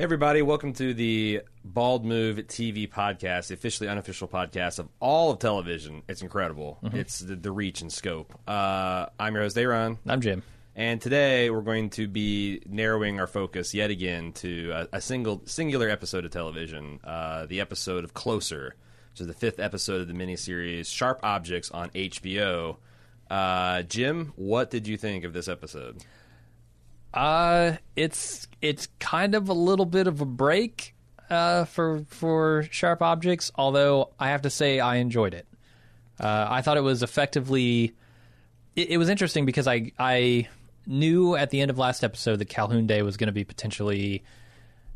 Hey, everybody, welcome to the Bald Move TV podcast, the officially unofficial podcast of all of television. It's incredible. It's the, the reach and scope. Uh, I'm your host, Aaron. I'm Jim. And today we're going to be narrowing our focus yet again to a, a single singular episode of television, uh, the episode of Closer, which is the fifth episode of the miniseries Sharp Objects on HBO. Uh, Jim, what did you think of this episode? Uh, it's it's kind of a little bit of a break uh, for for Sharp Objects, although I have to say I enjoyed it. Uh, I thought it was effectively. It, it was interesting because I I knew at the end of last episode that Calhoun Day was going to be potentially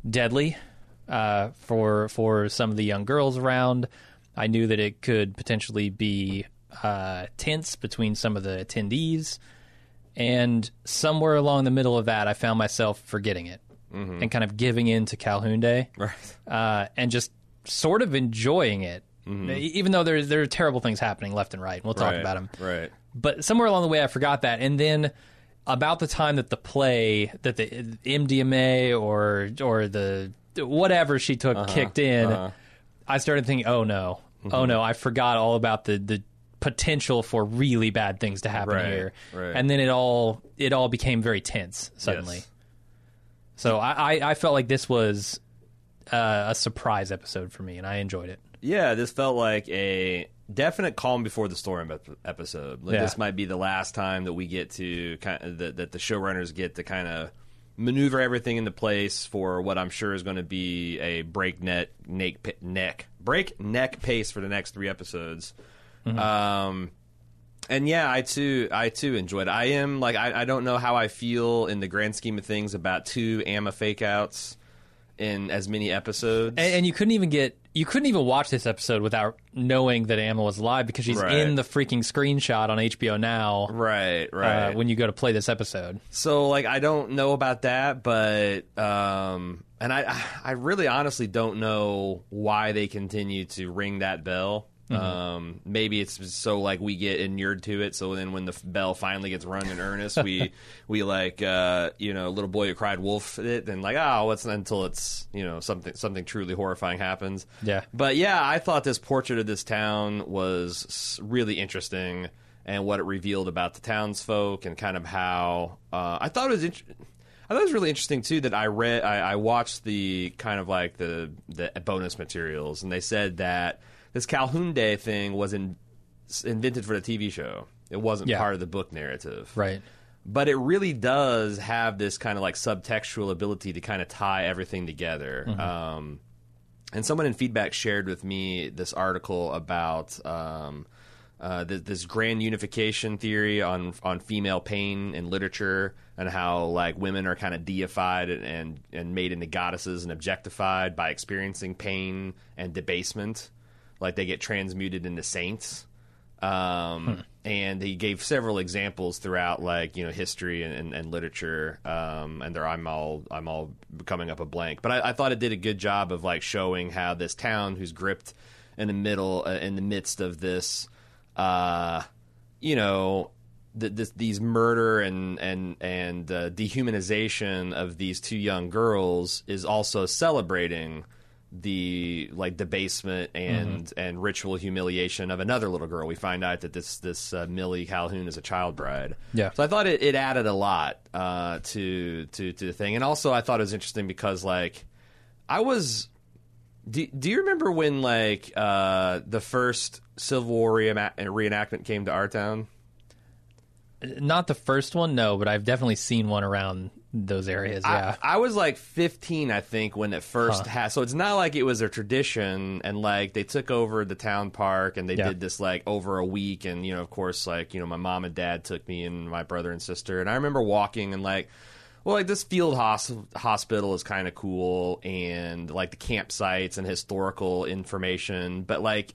deadly uh, for for some of the young girls around. I knew that it could potentially be uh, tense between some of the attendees. And somewhere along the middle of that, I found myself forgetting it mm-hmm. and kind of giving in to Calhoun Day Right. uh, and just sort of enjoying it. Mm-hmm. E- Even though there, there are terrible things happening left and right. and We'll talk right. about them. Right. But somewhere along the way, I forgot that. And then about the time that the play, that the MDMA or or the whatever she took uh-huh, kicked in, uh-huh. I started thinking, oh no, oh mm-hmm. no, I forgot all about the the potential for really bad things to happen Right, here. right. And then it all it all became very tense suddenly. Yes. So I, I, I felt like this was uh, a surprise episode for me, and I enjoyed it. Yeah, this felt like a definite calm before the storm ep- episode. Like Yeah. This might be the last time that we get to kind of that, that the showrunners get to kind of maneuver everything into place for what I'm sure is going to be a breakneck neck, neck breakneck pace for the next three episodes. Um, and yeah, I too, I too enjoyed. It. I am like, I, I don't know how I feel in the grand scheme of things about two Amma fake outs in as many episodes. And, and you couldn't even get you couldn't even watch this episode without knowing that Amma was live because she's Right. in the freaking screenshot on HBO now. right, right. Uh, when you go to play this episode, So like I don't know about that, but um and I I really honestly don't know why they continue to ring that bell. Um maybe it's so like we get inured to it so then when the f- bell finally gets rung in earnest we we like uh you know little boy who cried wolf it and like oh it's until it's you know something something truly horrifying happens. Yeah. But yeah, I thought this portrait of this town was really interesting and what it revealed about the townsfolk and kind of how uh, I thought it was. Int- I thought it was really interesting too that I read. I, I watched the kind of like the the bonus materials, and they said that this Calhoun Day thing was in, invented for the TV show. It wasn't Yeah. part of the book narrative, right? but it really does have this kind of like subtextual ability to kind of tie everything together. Um, and someone in feedback shared with me this article about um, uh, th- this grand unification theory on on female pain in literature and how like women are kind of deified and, and and made into goddesses and objectified by experiencing pain and debasement, like they get transmuted into saints. Um, And he gave several examples throughout, like you know, history and, and, and literature. Um, and there, I'm all I'm all coming up a blank. But I, I thought it did a good job of like showing how this town, who's gripped in the middle, uh, in the midst of this, uh, you know, th- this, these murder and and and uh, dehumanization of these two young girls, is also celebrating the like debasement and and ritual humiliation of another little girl. We find out that this this uh, Millie Calhoun is a child bride. Yeah. So I thought it, it added a lot uh, to to to the thing, and also I thought it was interesting because like I was. Do, do you remember when like uh, the first Civil War reenactment came to our town? Not the first one, no, but I've definitely seen one around those areas. Yeah, I, was like 15, I think, when it first had. So it's not like it was a tradition, and like they took over the town park, and they Yeah. did this like over a week, and you know, of course, like you know, my mom and dad took me and my brother and sister, and I remember walking and like. Well, like this field hos- hospital is kind of cool, and like the campsites and historical information, but like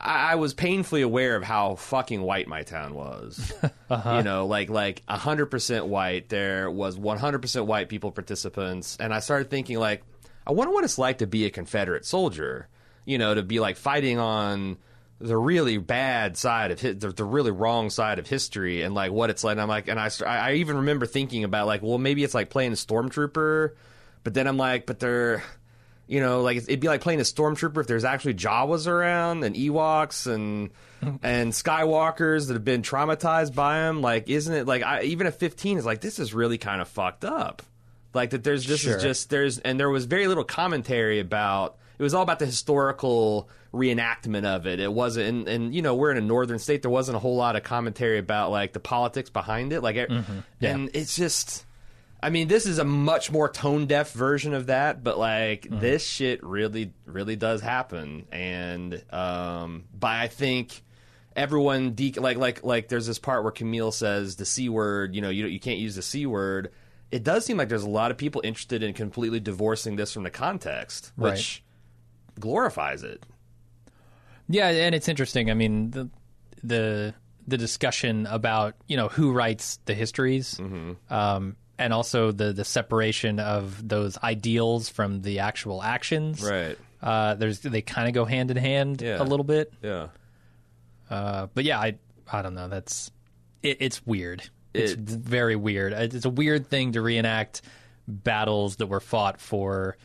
I, I was painfully aware of how fucking white my town was. You know, like like hundred percent white. There was one hundred percent white people participants, and I started thinking like, I wonder what it's like to be a Confederate soldier. You know, to be like fighting on the really bad side of hi- the, the really wrong side of history, and like what it's like. And I'm like, and I I I even remember thinking about like, well, maybe it's like playing a stormtrooper but then I'm like, but they're, you know, like it'd be like playing a stormtrooper if there's actually Jawas around and Ewoks and and Skywalkers that have been traumatized by them. Like, isn't it like I, even a 15 is like this is really kind of fucked up. Like that, there's this Sure. is just there's and there was very little commentary about. It was all about the historical reenactment of it. It wasn't, and, and you know, we're in a northern state. There wasn't a whole lot of commentary about like the politics behind it. Like, it- mm-hmm. Yeah. and it's just. I mean, this is a much more tone deaf version of that, but like this shit really, really does happen, and um, but I think everyone de- like like like there's this part where Camille says the c word, you know, you you can't use the c word. It does seem like there's a lot of people interested in completely divorcing this from the context, which glorifies it. Yeah, and it's interesting. I mean, the the the discussion about you know who writes the histories, Mm-hmm. um, and also the the separation of those ideals from the actual actions. Right. Uh, there's they kind of go hand in hand Yeah. a little bit. Yeah. Uh, but yeah, I I don't know. That's it, it's weird. It's very weird. It's a weird thing to reenact battles that were fought for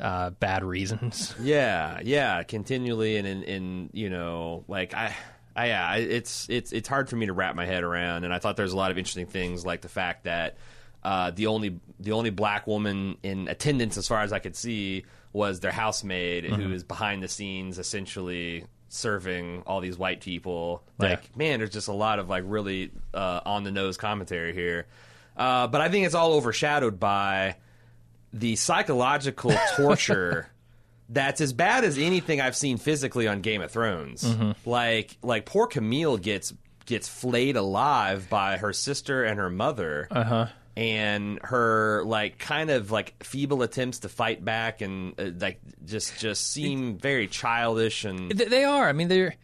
uh, bad reasons. Yeah, yeah, continually and in, in you know, like I, I, yeah, it's it's it's hard for me to wrap my head around. And I thought there's a lot of interesting things, like the fact that uh, the only the only black woman in attendance, as far as I could see, was their housemaid, who is behind the scenes, essentially serving all these white people. Yeah. Like, man, there's just a lot of like really uh, on the nose commentary here. Uh, but I think it's all overshadowed by the psychological torture that's as bad as anything I've seen physically on Game of Thrones. Like like poor Camille gets gets flayed alive by her sister and her mother. Uh-huh. And her like kind of like feeble attempts to fight back and uh, like just just seem very childish and They are. I mean, they're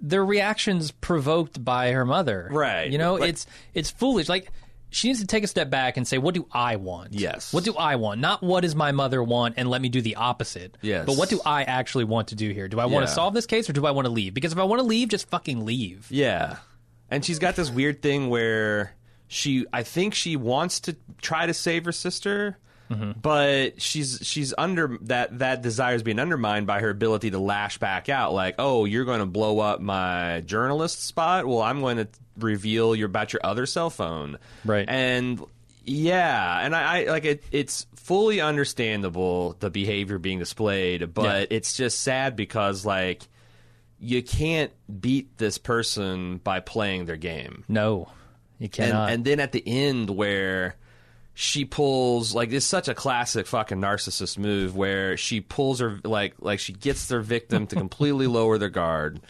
their reactions provoked by her mother. Right. You know, Like- it's it's foolish. Like she needs to take a step back and say, "What do I want? Yes. What do I want? Not what does my mother want, and let me do the opposite. Yes. But what do I actually want to do here? Do I want to solve this case, or do I want to leave? Because if I want to leave, just fucking leave. Yeah. And she's got this weird thing where she I think she wants to try to save her sister, but she's she's under that that desire is being undermined by her ability to lash back out like, "Oh, you're going to blow up my journalist spot? Well, I'm going to reveal your about your other cell phone." Right. And yeah, and I, I like it it's fully understandable the behavior being displayed, but it's just sad because like you can't beat this person by playing their game. No, you And, cannot. and then at the end where she pulls like it's such a classic fucking narcissist move where she pulls her like like she gets their victim to completely lower their guard.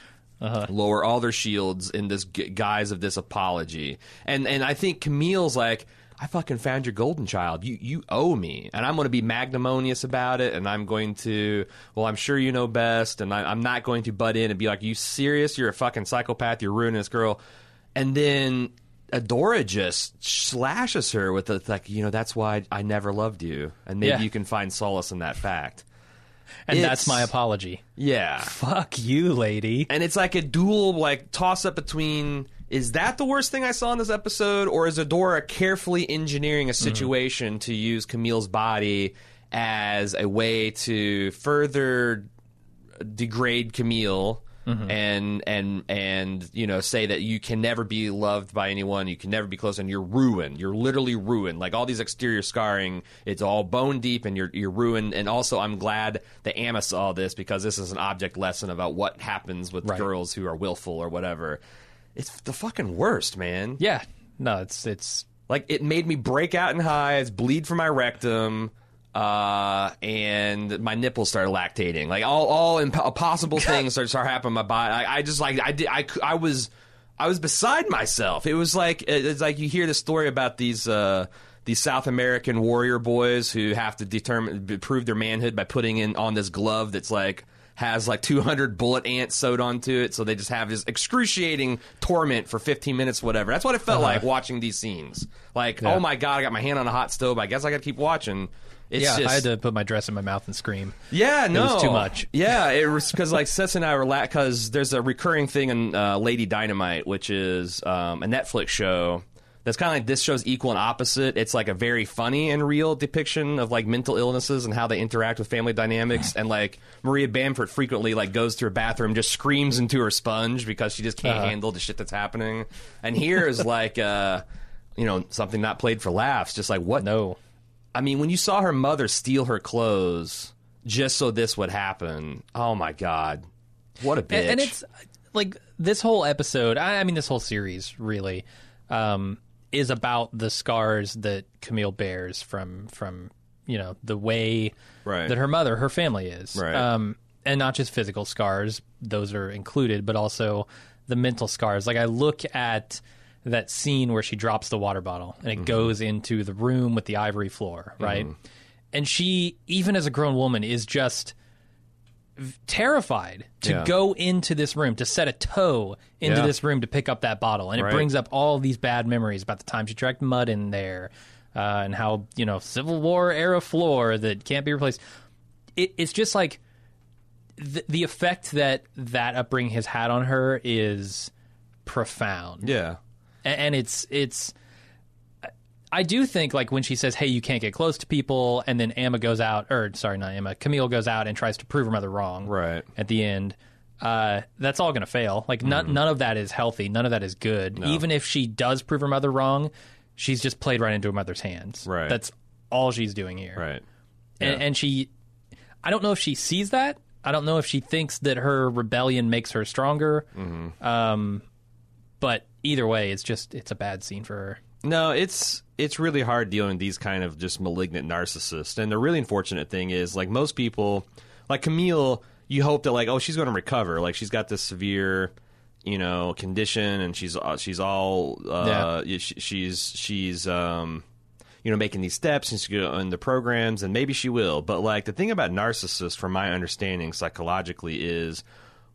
Uh-huh. Lower all their shields in this guise of this apology, and and I think Camille's like, I fucking found your golden child. You you owe me, and I'm going to be magnanimous about it, and I'm going to. Well, I'm sure you know best, and I, I'm not going to butt in and be like, you serious? You're a fucking psychopath. You're ruining this girl, and then Adora just slashes her with the like, you know, that's why I never loved you, and maybe Yeah. you can find solace in that fact. and it's- that's my apology. Yeah, Fuck you, lady. and it's like a dual like toss up between is that the worst thing I saw in this episode, or is Adora carefully engineering a mm-hmm. situation to use Camille's body as a way to further degrade Camille? Mm-hmm. And and and you know say that you can never be loved by anyone, you can never be close, and you're ruined. You're literally ruined. Like all these exterior scarring, it's all bone deep, and you're you're ruined. And also, I'm glad that Amma saw this because this is an object lesson about what happens with Right. girls who are willful or whatever. It's the fucking worst, man. Yeah. No, it's it's Like it made me break out in hives, bleed from my rectum, uh, and my nipples started lactating. Like all all imp- possible things started start happening in my body. I, I just like I did I, I was I was beside myself. It was like it's like you hear the story about these. Uh, these South American warrior boys who have to determine prove their manhood by putting in on this glove that's like has like 200 bullet ants sewed onto it, so they just have this excruciating torment for 15 minutes, whatever. That's what it felt like watching these scenes. Like, Uh-huh. Yeah. oh my god, I got my hand on a hot stove. I guess I got to keep watching. It's yeah. just, I had to put my dress in my mouth and scream. yeah, no, it was too much. Yeah, it was because like Seth and I were because there's a recurring thing in uh, Lady Dynamite, which is um, a Netflix show that's kind of like this show's equal and opposite. It's like a very funny and real depiction of like mental illnesses and how they interact with family dynamics. And like Maria Bamford frequently like goes to her bathroom, just screams into her sponge because she just can't Uh-huh. handle the shit that's happening. And here is like, uh, you know, something not played for laughs. Just like what? No. I mean, when you saw her mother steal her clothes just so this would happen, oh my god, what a bitch! and, and it's like this whole episode I, I mean this whole series really um, is about the scars that camille bears from from you know the way Right. that her mother her family is Right. um, and not just physical scars those are included but also the mental scars like i look at that scene where she drops the water bottle and it Mm-hmm. goes into the room with the ivory floor right and she even as a grown woman is just terrified to Yeah. go into this room to set a toe into Yeah. this room to pick up that bottle and it Right. brings up all these bad memories about the time she tracked mud in there uh, and how you know civil war era floor that can't be replaced it, it's just like the, the effect that that upbringing has had on her is profound yeah, and it's it's I do think like when she says, "Hey, you can't get close to people," and then Amma goes out, or sorry, not Amma, Camille goes out and tries to prove her mother wrong. Right. at the end, uh, that's all going to fail. Like none Mm-hmm. none of that is healthy. None of that is good. Even if she does prove her mother wrong, she's just played right into her mother's hands. Right. That's all she's doing here. right. And, and she, I don't know if she sees that. I don't know if she thinks that her rebellion makes her stronger. Mm-hmm. Um, but either way, it's just it's a bad scene for her. No, it's it's really hard dealing with these kind of just malignant narcissists. And the really unfortunate thing is, like most people, like Camille, you hope that like, oh, she's going to recover. Like she's got this severe, you know, condition, and she's uh, she's all uh, yeah. she, she's she's um, you know making these steps and she's going in the programs, and maybe she will. But like the thing about narcissists, from my understanding psychologically, is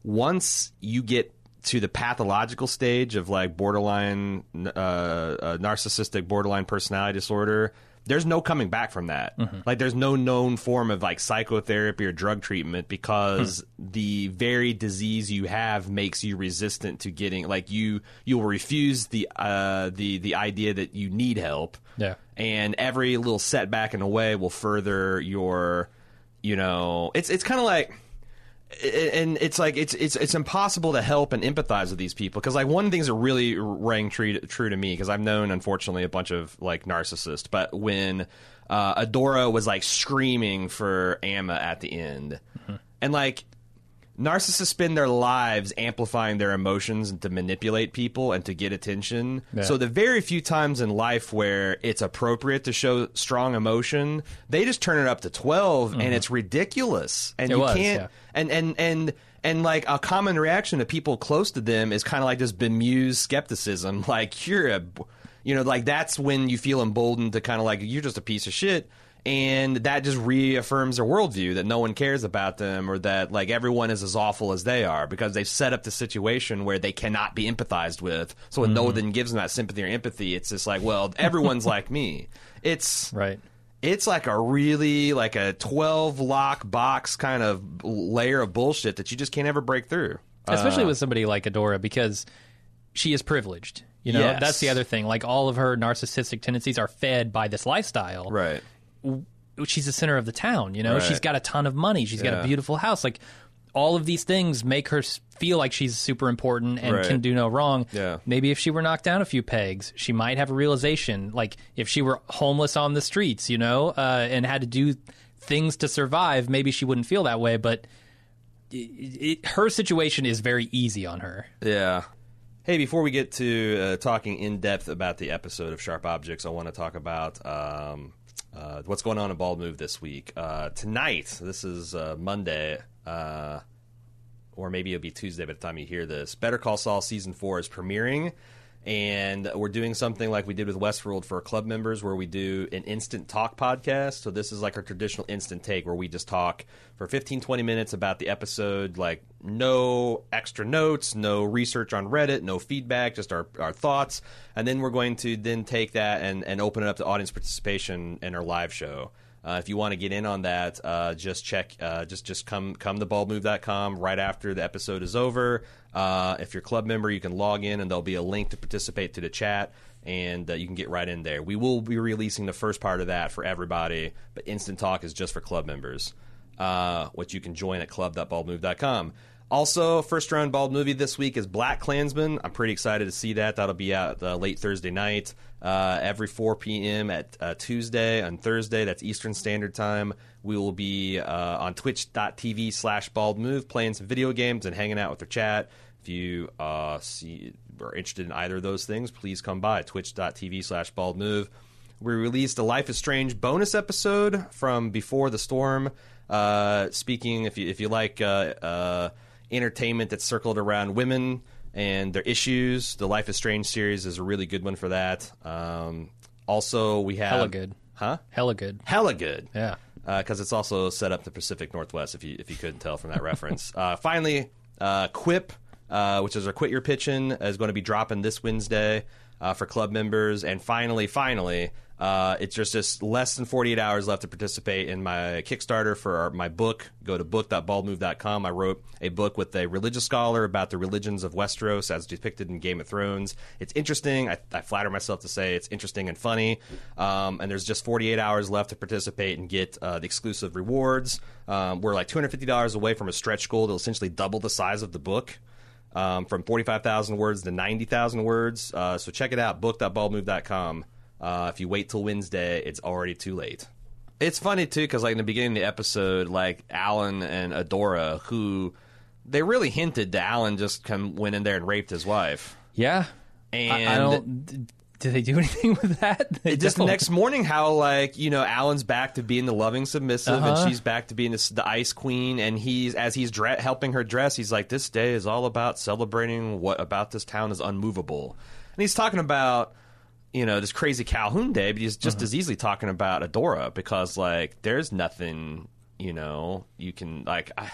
once you get to the pathological stage of like borderline uh, uh, narcissistic borderline personality disorder there's no coming back from that. Like there's no known form of like psychotherapy or drug treatment because the very disease you have makes you resistant to getting like you you will refuse the uh the the idea that you need help. Yeah. and every little setback in a way will further your you know it's it's kind of like and it's like it's it's it's impossible to help and empathize with these people. Because like one of the things that really rang true true to me because I've known unfortunately a bunch of like narcissists, but when uh, Adora was like screaming for Amma at the end, and like narcissists spend their lives amplifying their emotions and to manipulate people and to get attention. Yeah. So the very few times in life where it's appropriate to show strong emotion, they just turn it up to 12 and mm-hmm. it's ridiculous. And It you was, can't yeah. and and and and like a common reaction to people close to them is kind of like this bemused skepticism like you're a you know like that's when you feel emboldened to kind of like you're just a piece of shit and that just reaffirms their worldview that no one cares about them or that like everyone is as awful as they are because they've set up the situation where they cannot be empathized with so when no one gives them that sympathy or empathy it's just like well everyone's like me it's Right. it's like a really like a 12 lock box kind of layer of bullshit that you just can't ever break through especially Uh, with somebody like Adora because she is privileged. You know, Yes. that's the other thing. Like all of her narcissistic tendencies are fed by this lifestyle. right She's the center of the town. You know, Right. she's got a ton of money. She's got a beautiful house. Like all of these things make her feel like she's super important and Right. can do no wrong. Yeah. Maybe if she were knocked down a few pegs, she might have a realization. Like if she were homeless on the streets, you know, uh, and had to do things to survive, maybe she wouldn't feel that way. But it, it, her situation is very easy on her. Yeah. Hey, before we get to uh, talking in depth about the episode of Sharp Objects, I want to talk about um, uh, what's going on in Bald Move this week. Uh, tonight, this is uh, Monday, uh, or maybe it'll be Tuesday by the time you hear this. Better Call Saul season four is premiering. And we're doing something like we did with Westworld for club members, where we do an instant talk podcast. So this is like our traditional instant take, where we just talk for 15, 20 minutes about the episode, like no extra notes, no research on Reddit, no feedback, just our, our thoughts. And then we're going to then take that and, and open it up to audience participation in our live show. Uh, if you want to get in on that, uh, just check, uh, just just come come to baldmove.com right after the episode is over. Uh, if you're a club member, you can log in and there'll be a link to participate to the chat, and uh, you can get right in there. We will be releasing the first part of that for everybody, but Instant Talk is just for club members, uh, which you can join at club.baldmove.com. Also, first round bald movie this week is Black Klansman. I'm pretty excited to see that. That'll be out uh, late Thursday night, uh, every 4 p.m. at uh, Tuesday and Thursday. That's Eastern Standard Time. We will be uh, on twitch.tv slash bald move playing some video games and hanging out with the chat. If you uh, see are interested in either of those things, please come by twitch.tv slash bald move. We released a Life is Strange bonus episode from Before the Storm. Uh, speaking, if you if you like entertainment that's circled around women and their issues, the Life is Strange series is a really good one for that. Um, also, we have Hella good. huh? Hella good. Hella good Yeah. because it's also set up the Pacific Northwest. If you if you couldn't tell from that reference. Uh, finally, uh, Quip, uh, which is our Quit Your Pitching, is going to be dropping this Wednesday uh, for club members. And finally, finally, uh, it's just just less than 48 hours left to participate in my Kickstarter for our, my book. Go to book.baldmove.com. I wrote a book with a religious scholar about the religions of Westeros as depicted in Game of Thrones. It's interesting. I, I flatter myself to say it's interesting and funny. Um, and there's just 48 hours left to participate and get uh, the exclusive rewards. Um, we're like $250 away from a stretch goal that'll essentially double the size of the book. Um, from 45,000 words to 90,000 words. Uh, so check it out, book.baldmove.com. Uh, if you wait till Wednesday, it's already too late. It's funny too because like in the beginning of the episode, like Alan and Adora, who they really hinted that Alan just come went in there and raped his wife. Yeah. And I, I don't. d- Did they do anything with that? They just the next morning, how like you know Alan's back to being the loving submissive, Uh-huh. and she's back to being the, the ice queen, and he's as he's dre- helping her dress, he's like, "This day is all about celebrating what about this town is unmovable," and he's talking about you know this crazy Calhoun day, but he's just Uh-huh. as easily talking about Adora because like there's nothing you know you can like I,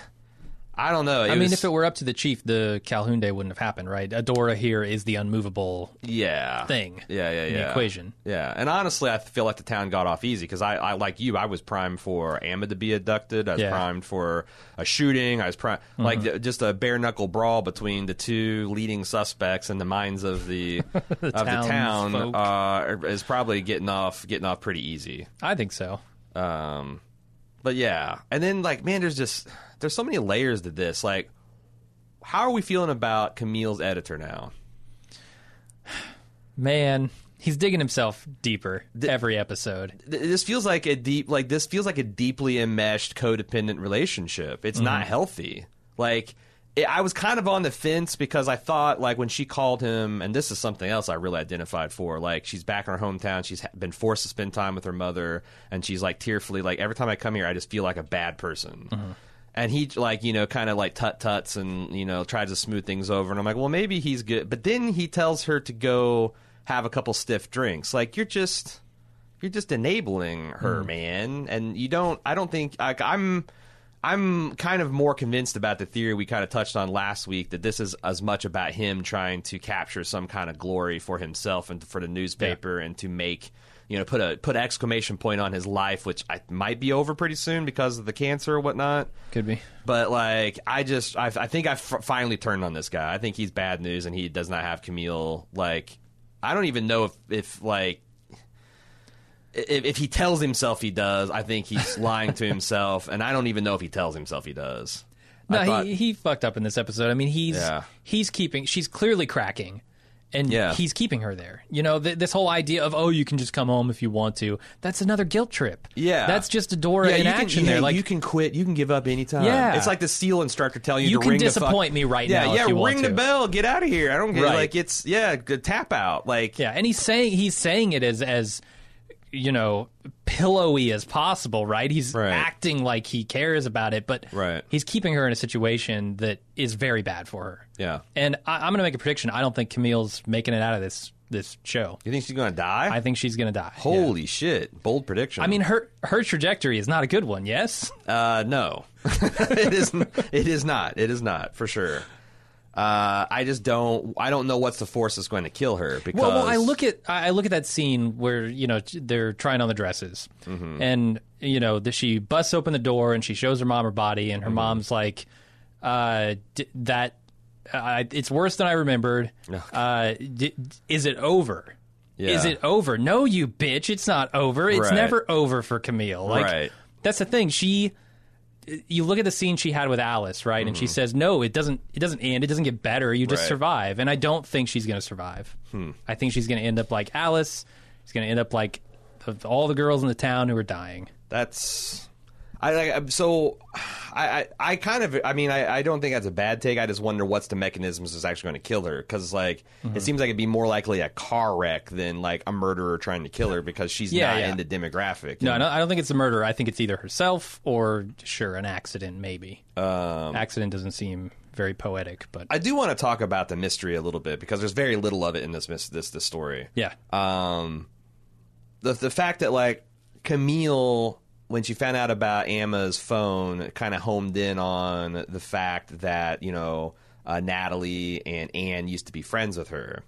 I don't know. I mean, was- if it were up to the chief, the Calhoun Day wouldn't have happened, right? Adora here is the unmovable yeah thing Yeah, yeah, yeah. the equation. Yeah, and honestly, I feel like the town got off easy because I, I, like you, I was primed for Amma to be abducted. I was Yeah. primed for a shooting. I was primed, like just a bare knuckle brawl between the two leading suspects in the minds of the, of the town uh, is probably getting off getting off pretty easy. I think so. Um, but yeah, and then like man, there's just there's so many layers to this. Like, how are we feeling about Camille's editor now? Man, he's digging himself deeper every episode. th- this feels like a deep like this feels like a deeply enmeshed codependent relationship it's not mm-hmm. healthy like it, i was kind of on the fence because i thought like when she called him and this is something else i really identified for like she's back in her hometown she's ha- been forced to spend time with her mother and she's like tearfully like every time i come here i just feel like a bad person mm-hmm. And he like you know kind of like tut tuts and you know tries to smooth things over and i'm like well maybe he's good but then he tells her to go have a couple stiff drinks like you're just you're just enabling her, hmm. man. And you don't. I don't think. Like, I'm. I'm kind of more convinced about the theory we kind of touched on last week that this is as much about him trying to capture some kind of glory for himself and for the newspaper and to make you know put a put exclamation point on his life, which I, might be over pretty soon because of the cancer or whatnot. Could be. But like, I just, I, I think I f- finally turned on this guy. I think he's bad news, and he does not have Camille. Like, I don't even know if, if like, if, if he tells himself he does. I think he's lying to himself, and I don't even know if he tells himself he does. No, thought- he he fucked up in this episode. I mean, he's Yeah. he's keeping. She's clearly cracking, and Yeah. he's keeping her there. You know, th- this whole idea of oh, you can just come home if you want to. That's another guilt trip. Yeah. that's just Adora in you action can, there. yeah, Like you can quit, you can give up anytime. Yeah. it's like the SEAL instructor telling you, You to can ring disappoint the fuck, me right yeah, now Yeah, if you want ring the bell, get out of here. I don't get Right. like it's yeah, tap out. Like yeah, and he's saying he's saying it as as you know pillowy as possible, right? He's Right. acting like he cares about it, but Right. he's keeping her in a situation that is very bad for her. yeah. And I, I'm going to make a prediction. I don't think Camille's making it out of this this show. You think she's gonna die? I think she's going to die. Yeah. Holy shit! Bold prediction. I mean, her her trajectory is not a good one. Yes, Uh, no, it is. It is not. It is not for sure. Uh, I just don't. I don't know what's the force that's going to kill her. Because Well, well, I look at I look at that scene where you know they're trying on the dresses, Mm-hmm. and you know that she busts open the door and she shows her mom her body, Mm-hmm. and her mom's like, uh, d- "That uh, it's worse than I remembered. Uh, d- is it over? Is it over? No, you bitch, it's not over. It's Right. never over for Camille. Like Right. that's the thing. She." You look at the scene she had with Alice, right? And she says, "No, it doesn't. It doesn't end. It doesn't get better. You just Mm-hmm. Right. survive." And I don't think she's going to survive. I think she's going to end up like Alice. She's going to end up like all the girls in the town who are dying. That's I like so I, I I kind of I mean I, I don't think that's a bad take. I just wonder what's the mechanisms that's actually going to kill her because like Mm-hmm. it seems like it'd be more likely a car wreck than like a murderer trying to kill her because she's Yeah, not yeah. in the demographic. No, I don't, I don't think it's a murder. I think it's either herself or sure an accident. Maybe um, accident doesn't seem very poetic, but I do want to talk about the mystery a little bit because there's very little of it in this this this story. yeah, um, the the fact that like Camille, when she found out about Amma's phone, kind of homed in on the fact that you know uh, Natalie and Anne used to be friends with her.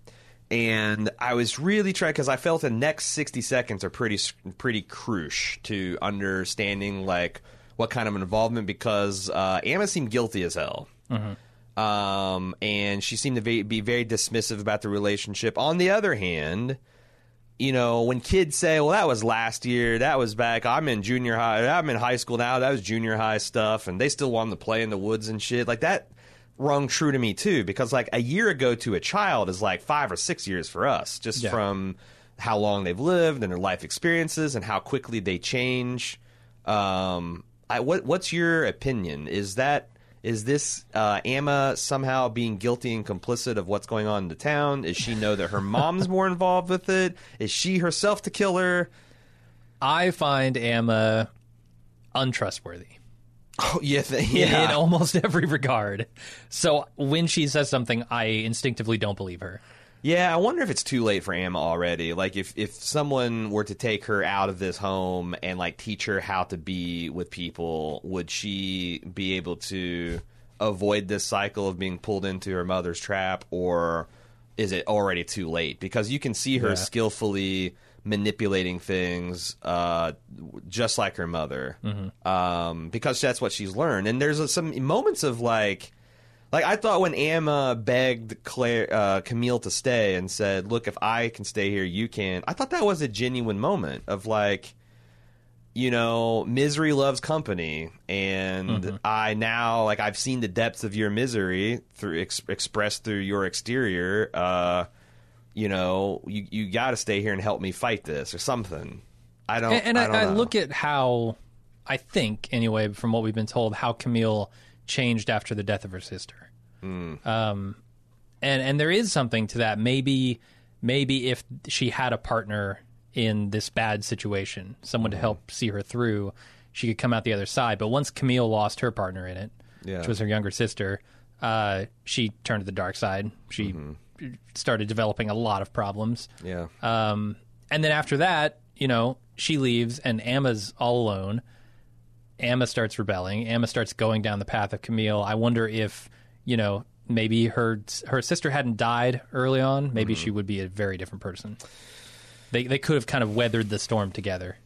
And I was really trying because I felt the next sixty seconds are pretty pretty crucial to understanding like what kind of involvement because uh, Amma seemed guilty as hell. Um, and she seemed to be, be very dismissive about the relationship. On the other hand, you know, when kids say, "Well, that was last year, that was back," I'm in junior high, I'm in high school now, that was junior high stuff, and they still wanted to play in the woods and shit. Like that rung true to me too, because like a year ago to a child is like five or six years for us, just Yeah. from how long they've lived and their life experiences and how quickly they change. Um, I, what what's your opinion? Is that is this uh, Amma somehow being guilty and complicit of what's going on in the town? Is she know that her mom's more involved with it? Is she herself the killer? I find Amma untrustworthy Oh, yeah, th- in, in almost every regard. So when she says something, I instinctively don't believe her. Yeah, I wonder if it's too late for Amma already. Like, if if someone were to take her out of this home and like teach her how to be with people, would she be able to avoid this cycle of being pulled into her mother's trap, or is it already too late? Because you can see her Yeah. skillfully manipulating things, uh, just like her mother, um, because that's what she's learned. And there's some moments of like. Like I thought when Amma begged Claire, uh, Camille to stay and said, "Look, if I can stay here, you can." I thought that was a genuine moment of like, you know, misery loves company, and I now like I've seen the depths of your misery through ex- expressed through your exterior. Uh, you know, you you got to stay here and help me fight this or something. I don't. And, and I, don't I, look at how, I think anyway, from what we've been told, how Camille changed after the death of her sister. Um, and and there is something to that. Maybe maybe if she had a partner in this bad situation, someone to help see her through, she could come out the other side. But once Camille lost her partner in it, Yeah. which was her younger sister, uh, she turned to the dark side. She started developing a lot of problems. Yeah. Um, and then after that, you know, she leaves and Amma's all alone. Amma starts rebelling. Amma starts going down the path of Camille. I wonder if, you know, maybe her her sister hadn't died early on. Maybe she would be a very different person. They they could have kind of weathered the storm together.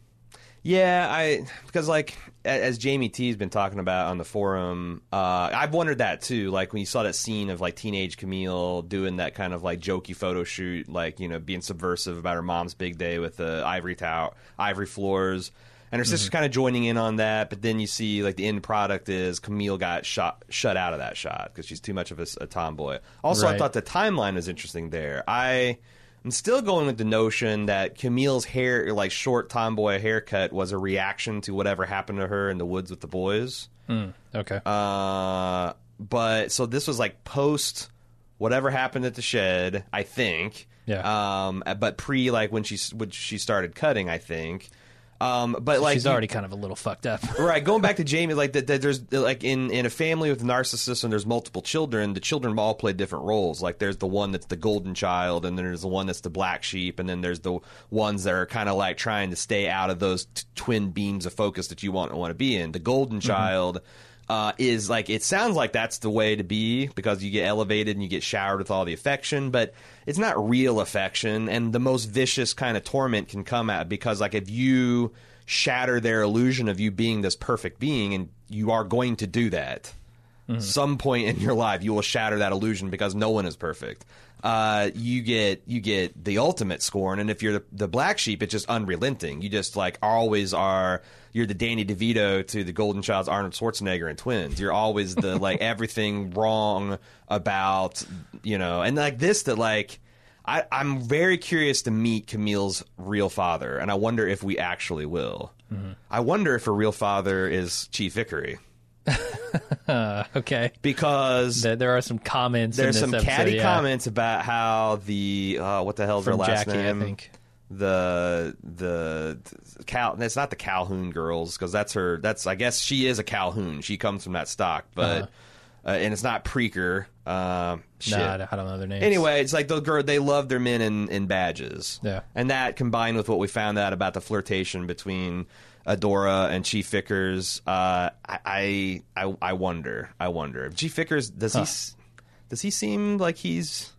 Yeah, I because like as Jamie T's been talking about on the forum, uh, I've wondered that too. Like when you saw that scene of like teenage Camille doing that kind of like jokey photo shoot, like you know being subversive about her mom's big day with the ivory tower, ivory floors, and her sister's kind of joining in on that. But then you see like the end product is Camille got shot shut out of that shot because she's too much of a tomboy. Also, I thought the timeline was interesting there. I. I'm still going with the notion that Camille's hair, like short tomboy haircut, was a reaction to whatever happened to her in the woods with the boys. Okay. Uh, but so this was like post whatever happened at the shed, I think. Yeah. Um, but pre like when she when she started cutting, I think. Um, but like She's already kind of a little fucked up. right going back to jamie like that, that there's like in in a family with narcissists and there's multiple children the children all play different roles. Like there's the one that's the golden child and then there's the one that's the black sheep and then there's the ones that are kind of like trying to stay out of those t- twin beams of focus that you want want to be in. The golden child uh, is like it sounds like that's the way to be because you get elevated and you get showered with all the affection, but it's not real affection, and the most vicious kind of torment can come at because like if you shatter their illusion of you being this perfect being, and you are going to do that. Some point in your life, you will shatter that illusion because no one is perfect. Uh, you get you get the ultimate scorn, and if you're the, the black sheep, it's just unrelenting. You just like always are. You're the Danny DeVito to the Golden Child's Arnold Schwarzenegger and Twins. You're always the like everything wrong about you know, and like this that like. I, I'm very curious to meet Camille's real father, and I wonder if we actually will. I wonder if her real father is Chief Vickery Okay. because There, there are some comments. there's in some episode, catty yeah, comments about how the uh, what the hell's from her last Jackie, name? I think. The the Cal. It's not the Calhoun girls because that's her. That's I guess she is a Calhoun. She comes from that stock, but Uh-huh. uh, and it's not Preaker. Um, shit. Nah, I don't- I don't know their names. Anyway, it's like the girl they love their men in, in badges. Yeah. And that combined with what we found out about the flirtation between Adora and Chief Vickery, uh, I, I I wonder. I wonder. Chief Vickery does he does he seem like he's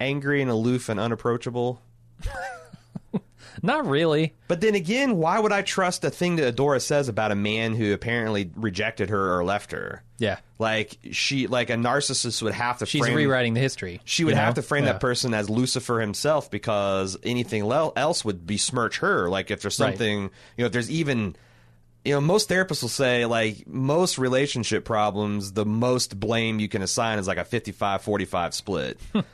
angry and aloof and unapproachable? not really. But then again, why would I trust a thing that Adora says about a man who apparently rejected her or left her? Yeah, Like she, like a narcissist would have to. she's frame, rewriting the history. She would you know? have to frame Yeah. that person as Lucifer himself because anything le- else would besmirch her. Like if there's Right. something, you know, if there's even, you know, most therapists will say like most relationship problems, the most blame you can assign is like a 55-45 split.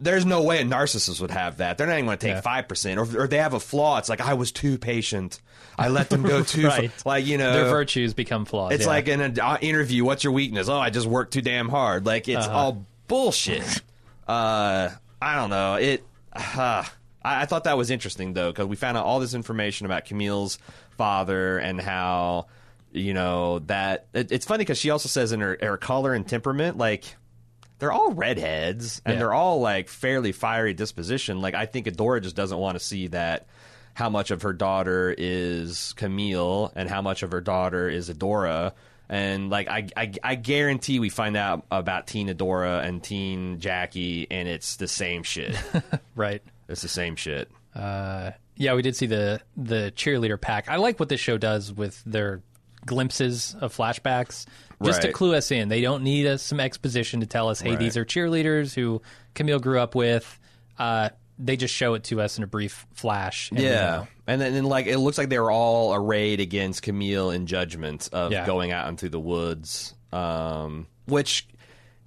There's no way a narcissist would have that. They're not even going to take five percent, or, or they have a flaw. It's like I was too patient. I let them go too. Right. far. Like you know, Their virtues become flaws. it's yeah. like in an uh, interview, what's your weakness? Oh, I just work too damn hard. Like it's Uh-huh. all bullshit. uh, I don't know. It. Uh, I, I thought that was interesting though because we found out all this information about Camille's father and how you know that it, it's funny because she also says in her, her color and temperament like they're all redheads and Yeah. they're all like fairly fiery disposition. Like I think Adora just doesn't want to see that how much of her daughter is Camille and how much of her daughter is Adora. And like I, I, I guarantee we find out about Teen Adora and Teen Jackie, and it's the same shit. right. it's the same shit. Uh, yeah, we did see the the cheerleader pack. I like what this show does with their glimpses of flashbacks, just to clue us in. They don't need us some exposition to tell us, hey, Right. these are cheerleaders who Camille grew up with. Uh, they just show it to us in a brief flash. and Yeah, and then and like it looks like they're all arrayed against Camille in judgment of Yeah. going out into the woods, um, which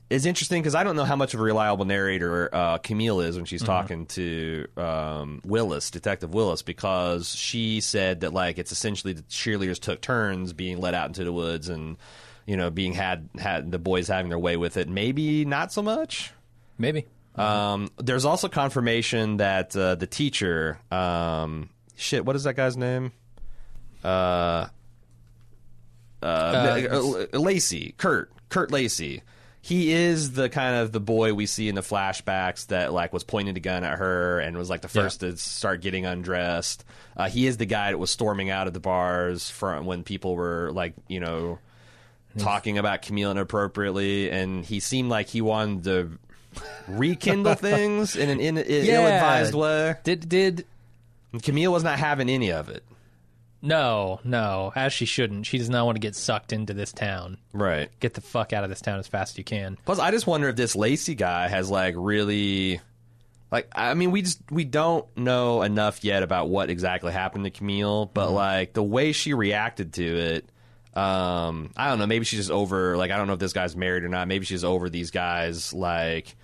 is interesting because I don't know how much of a reliable narrator uh, Camille is when she's talking to um, Willis, Detective Willis, because she said that like it's essentially the cheerleaders took turns being let out into the woods and you know being had had the boys having their way with it. Maybe not so much. maybe. Um, there's also confirmation that uh, the teacher, um, shit, what is that guy's name? Uh, uh, uh, Lacey, Kurt, Kurt Lacey. He is the kind of the boy we see in the flashbacks that like was pointing a gun at her and was like the Yeah. first to start getting undressed. Uh, he is the guy that was storming out of the bars from when people were like you know talking about Camille inappropriately, and he seemed like he wanted to rekindle things in an in, in, Yeah. ill-advised way. Did did Camille was not having any of it. No no as she shouldn't. She does not want to get sucked into this town. Right. Get the fuck out of this town as fast as you can. Plus, I just wonder if this Lacey guy has like really, like, I mean, we just we don't know enough yet about what exactly happened to Camille, but like the way she reacted to it, um, I don't know. Maybe she's just over. Like, I don't know if this guy's married or not. Maybe she's over these guys like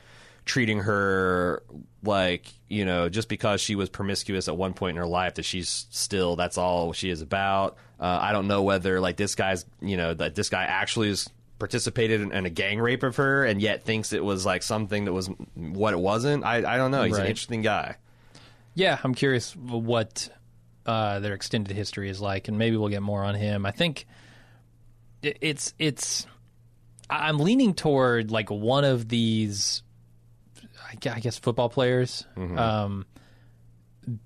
treating her like you know just because she was promiscuous at one point in her life that she's still that's all she is about uh, i don't know whether like this guy's you know that this guy actually is participated in, in a gang rape of her and yet thinks it was like something that was what it wasn't i, I don't know he's an interesting guy Yeah, I'm curious what uh, their extended history is like, and maybe we'll get more on him. I think it's it's. I'm leaning toward like one of these, I guess, football players um,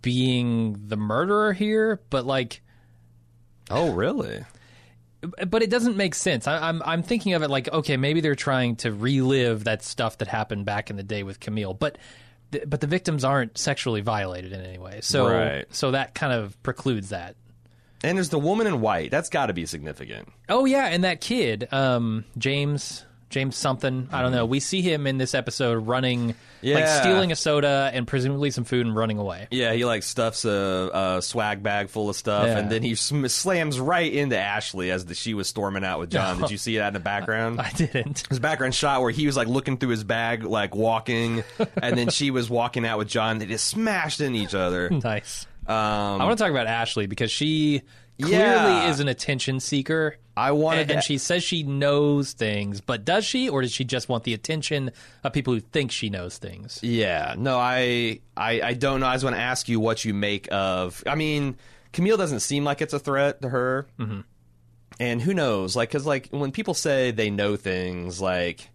being the murderer here, but like oh really but it doesn't make sense. I, I'm I'm thinking of it like okay, maybe they're trying to relive that stuff that happened back in the day with Camille, but th- but the victims aren't sexually violated in any way. So Right. so that kind of precludes that. And there's the woman in white. That's got to be significant. Oh yeah, and that kid, um, James James something. I don't know. We see him in this episode running, like Yeah. stealing a soda and presumably some food and running away. Yeah, he like stuffs a, a swag bag full of stuff, Yeah. and then he sm- slams right into Ashley as the, she was storming out with John. Did you see that in the background? I didn't. his background shot where he was like looking through his bag, like walking, and then she was walking out with John. They just smashed into each other. nice. Um, I want to talk about Ashley because she clearly Yeah. is an attention seeker. I wanted and, and she says she knows things, but does she, or does she just want the attention of people who think she knows things? Yeah, no, I, I, I don't know. I just want to ask you what you make of. I mean, Camille doesn't seem like it's a threat to her, mm-hmm. and who knows? Like, because like when people say they know things, like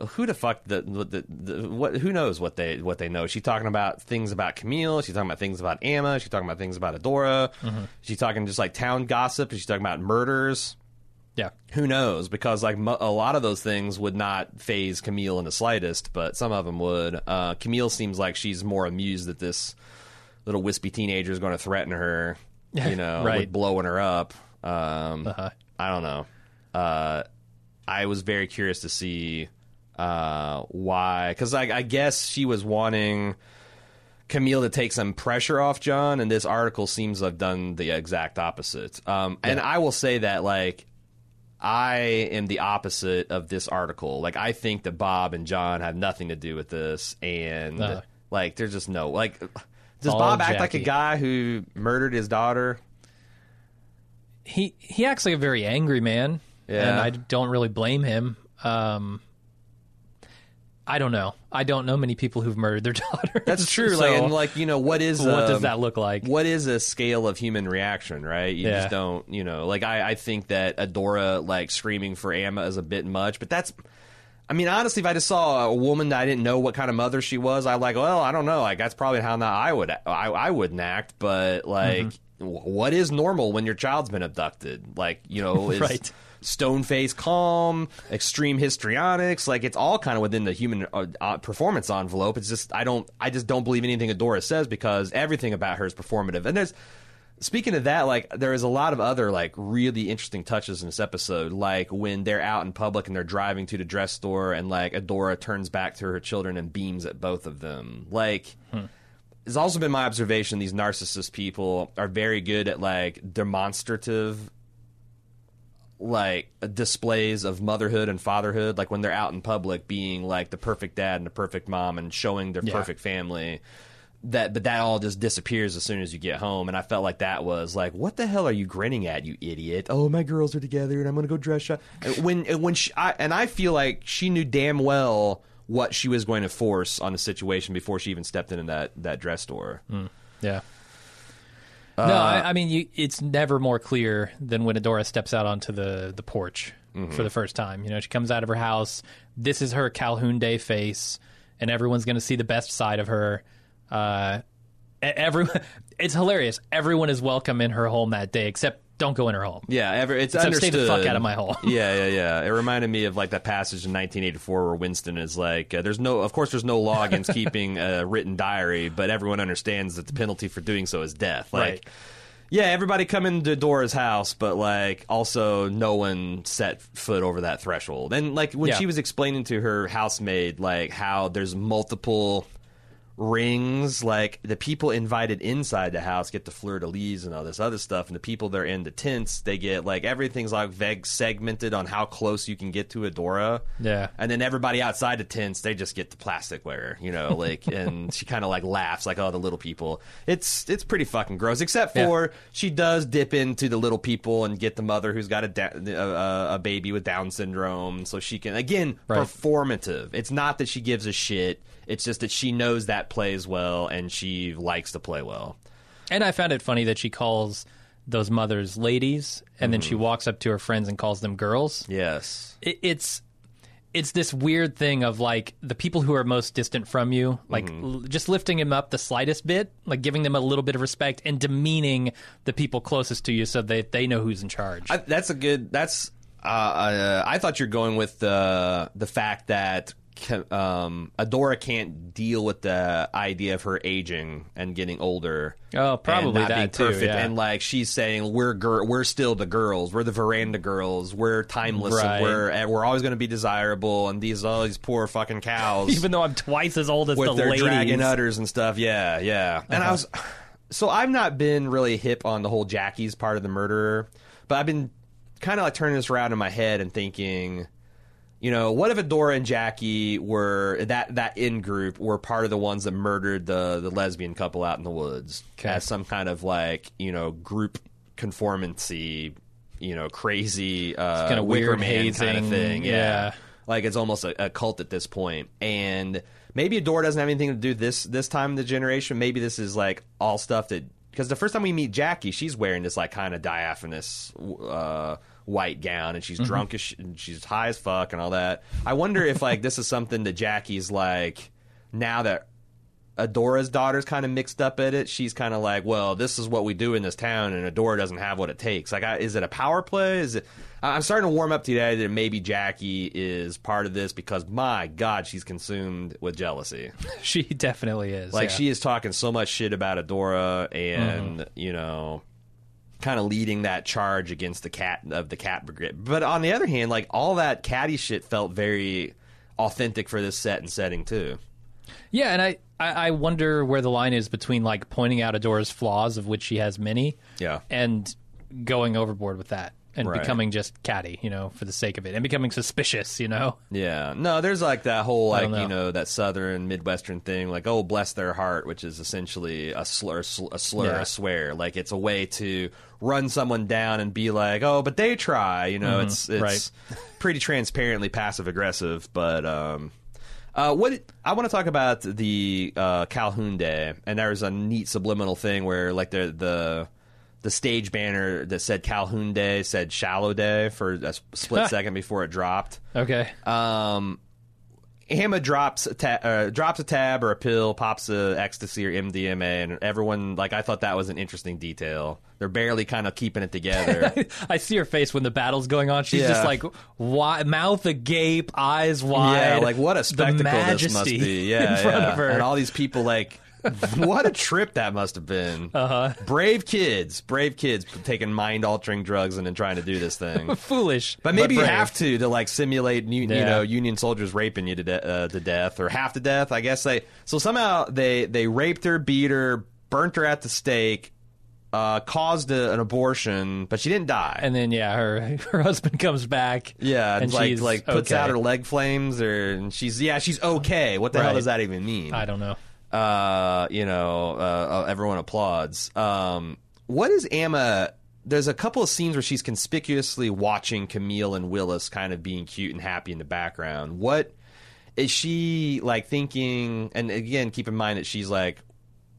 who the fuck the, the, the what? Who knows what they what they know? she's talking about things about Camille? she's talking about things about Amma? she's talking about things about Adora? Mm-hmm. Is she talking just like town gossip? Is she talking about murders? Yeah. who knows? Because like mo- a lot of those things would not phase Camille in the slightest, but some of them would. Uh, Camille seems like she's more amused that this little wispy teenager is going to threaten her, you know, Right. with blowing her up. Um, Uh-huh. I don't know. Uh, I was very curious to see uh, why, because I, I guess she was wanting. Camille to take some pressure off John, and this article seems to have done the exact opposite. Um, And I will say that, like, I am the opposite of this article. Like, I think that Bob and John have nothing to do with this, and like, there's just no like. Does all Bob act like a guy who murdered his daughter? He he acts like a very angry man, Yeah. and I don't really blame him. Um, I don't know. I don't know many people who've murdered their daughter. That's true. So like, and like, you know, what is what does um, that look like? what is a scale of human reaction, right? You Yeah. just don't, you know, like I, I think that Adora like screaming for Amma is a bit much, but that's I mean, honestly, if I just saw a woman that I didn't know what kind of mother she was, I'd like, well, I don't know, like that's probably how not I would I, I wouldn't act, but like Mm-hmm. what is normal when your child's been abducted? Like, you know, is Right. Stone face calm, extreme histrionics, like it's all kind of within the human uh, uh, performance envelope. It's just I don't I just don't believe anything Adora says because everything about her is performative. And there's speaking of that, like there is a lot of other like really interesting touches in this episode, like when they're out in public and they're driving to the dress store and like Adora turns back to her children and beams at both of them. Like it's also been my observation these narcissist people are very good at like demonstrative like displays of motherhood and fatherhood like when they're out in public being like the perfect dad and the perfect mom and showing their Yeah. perfect family that but that all just disappears as soon as you get home. And i felt like that was like what the hell are you grinning at you idiot? Oh my girls are together and i'm gonna go dress shop And when when she, I, and i feel like she knew damn well what she was going to force on the situation before she even stepped into that that dress store. Mm. Yeah. Uh, no, I, I mean, you, it's never more clear than when Adora steps out onto the, the porch Mm-hmm. for the first time. You know, she comes out of her house. This is her Calhoun Day face, and everyone's going to see the best side of her. Uh, e- everyone, it's hilarious. Everyone is welcome in her home that day, except don't go in her home. Yeah, ever it's Except stay understood. the fuck out of my home. yeah, yeah, yeah. It reminded me of like that passage in 1984 where Winston is like, uh, "There's no, of course, there's no law against keeping a written diary, but everyone understands that the penalty for doing so is death." Like, Right. yeah, everybody come into Dora's house, but like also no one set foot over that threshold. And like when Yeah. she was explaining to her housemaid like how there's multiple rings like the people invited inside the house get the fleur de lis and all this other stuff and the people that are in the tents they get like everything's like veg segmented on how close you can get to adora Yeah. and then everybody outside the tents they just get the plasticware you know like and she kind of like laughs like oh the little people it's it's pretty fucking gross except Yeah. for she does dip into the little people and get the mother who's got a da- a, a baby with down syndrome so she can again Right. performative it's not that she gives a shit it's just that she knows that plays well and she likes to play well And I found it funny that she calls those mothers ladies, and then Mm-hmm. she walks up to her friends and calls them girls. yes It, it's it's this weird thing of like the people who are most distant from you, like Mm-hmm. l- just lifting them up the slightest bit, like giving them a little bit of respect and demeaning the people closest to you so that they know who's in charge. I, that's a good. That's. Uh, uh, I thought you're going with the the fact that um, Adora can't deal with the idea of her aging and getting older. Oh, probably not that being too, perfect. yeah. And like she's saying, we're gir- we're still the girls. We're the veranda girls. We're timeless. Right. And we're and we're always going to be desirable. And these all these poor fucking cows. Even though I'm twice as old as with the their ladies. dragon udders and stuff. Yeah, yeah. And I was so I've not been really hip on the whole Jackie's part of the murderer, but I've been kind of like turning this around in my head and thinking, you know, what if Adora and Jackie were that that in group were part of the ones that murdered the the lesbian couple out in the woods Okay. as some kind of like you know group conformancy, you know, crazy uh, kinda Wicker weird Man kind of thing. yeah. Like it's almost a, a cult at this point, and maybe Adora doesn't have anything to do this this time in the generation. Maybe this is like all stuff that because the first time we meet Jackie, she's wearing this like kind of diaphanous uh, white gown, and she's Mm-hmm. drunk as sh- and she's high as fuck and all that. I wonder if like this is something that Jackie's like now that Adora's daughter's kind of mixed up at it. She's kind of like, well, this is what we do in this town, and Adora doesn't have what it takes. Like, I, is it a power play? Is it? I'm starting to warm up to the idea that maybe Jackie is part of this because my God, she's consumed with jealousy. She definitely is. Like yeah. she is talking so much shit about Adora, and Mm-hmm. you know, kind of leading that charge against the cat of the cat brigade. But on the other hand, like all that catty shit felt very authentic for this set and setting too. Yeah, and I, I, I wonder where the line is between like pointing out Adora's flaws, of which she has many, Yeah. and going overboard with that and Right. becoming just catty, you know, for the sake of it, and becoming suspicious, you know. Yeah, no, there's like that whole like know. you know that southern midwestern thing, like oh bless their heart, which is essentially a slur, sl- a slur, Yeah. a swear. Like it's a way to run someone down and be like, oh, but they try. You know, it's it's Mm-hmm. right. pretty transparently passive aggressive. But um, uh, what I want to talk about the uh, Calhoun Day, and there's a neat subliminal thing where like the the the stage banner that said Calhoun Day said Shallow Day for a split second before it dropped. Okay. Um, Amma drops a ta- uh, drops a tab or a pill, pops a ecstasy or MDMA, and everyone like I thought that was an interesting detail. They're barely kind of keeping it together. I see her face when the battle's going on. She's Yeah. just like wi- mouth agape, eyes wide. yeah, like what a spectacle this must be. Yeah, in front yeah. of her. and all these people like. what a trip that must have been. Uh-huh. Brave kids, brave kids taking mind altering drugs and then trying to do this thing. foolish, But maybe you have to to like simulate you, you know Union soldiers raping you to, de- uh, to death or half to death. I guess they so somehow they they raped her, beat her, burnt her at the stake, uh, caused a, an abortion, but she didn't die. And then yeah, her her husband comes back. yeah, and like she's like puts okay. out her leg flames, or and she's yeah she's okay. What the hell does that even mean? I don't know. Uh, you know, uh, uh, everyone applauds. Um, what is Amma? There's a couple of scenes where she's conspicuously watching Camille and Willis kind of being cute and happy in the background. What is she like thinking? And again, keep in mind that she's like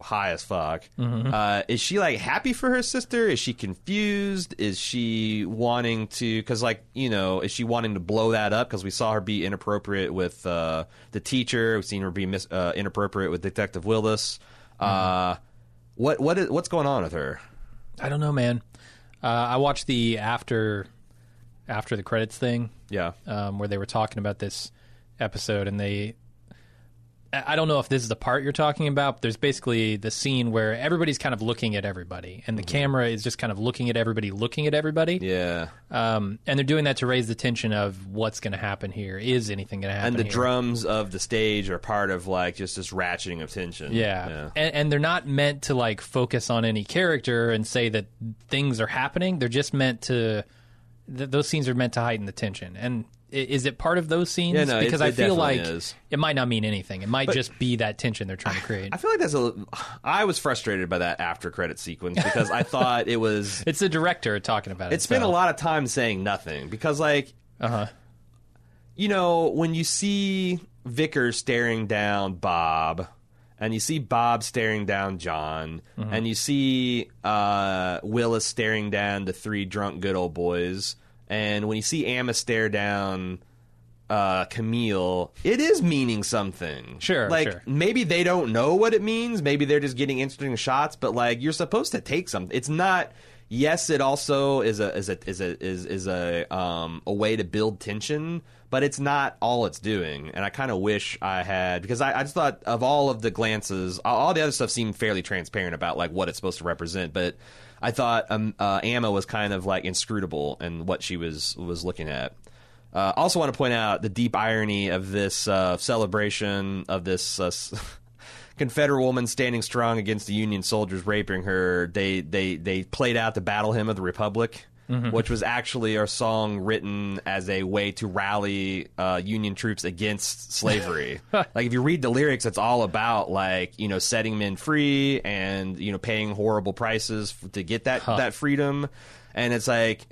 high as fuck. Uh, is she like happy for her sister? Is she confused? Is she wanting to? Because like you know, is she wanting to blow that up? Because we saw her be inappropriate with uh, the teacher. We've seen her be mis- uh, inappropriate with Detective Willis. Uh, what what is, what's going on with her? I don't know, man. Uh, I watched the after after the credits thing Yeah, um, where they were talking about this episode, and they. I don't know if this is the part you're talking about. But there's basically the scene where everybody's kind of looking at everybody, and the camera is just kind of looking at everybody, looking at everybody. yeah. Um, and they're doing that to raise the tension of what's going to happen here. Is anything going to happen? And the here? drums of the stage are part of like just this ratcheting of tension. Yeah. And, and they're not meant to like focus on any character and say that things are happening. They're just meant to. Th- those scenes are meant to heighten the tension. And is it part of those scenes? Yeah, no, because it I feel like is. it might not mean anything. It might just be that tension they're trying to create. I feel like that's a. I was frustrated by that after credit sequence because I thought it was. it's the director talking about it. It's been a lot of time saying nothing because, like, Uh huh. you know, when you see Vickery staring down Bob, and you see Bob staring down John, Mm-hmm. and you see uh, Willis staring down the three drunk good old boys, and when you see Amma stare down uh, Camille, it is meaning something. Sure, like sure. maybe they don't know what it means. Maybe they're just getting interesting shots. But like you're supposed to take something. It's not. Yes, it also is a is a is a is is a um a way to build tension, but it's not all it's doing. And I kind of wish I had because I, I just thought of all of the glances, all- all the other stuff seemed fairly transparent about like what it's supposed to represent, but. I thought um, uh, Amma was kind of like inscrutable in what she was was looking at. Uh, also, want to point out the deep irony of this uh, celebration of this uh, Confederate woman standing strong against the Union soldiers raping her. They they they played out the battle hymn of the Republic, which was actually a song written as a way to rally uh, Union troops against slavery. like if you read the lyrics, it's all about like you know setting men free and you know paying horrible prices f- to get that that freedom, and it's like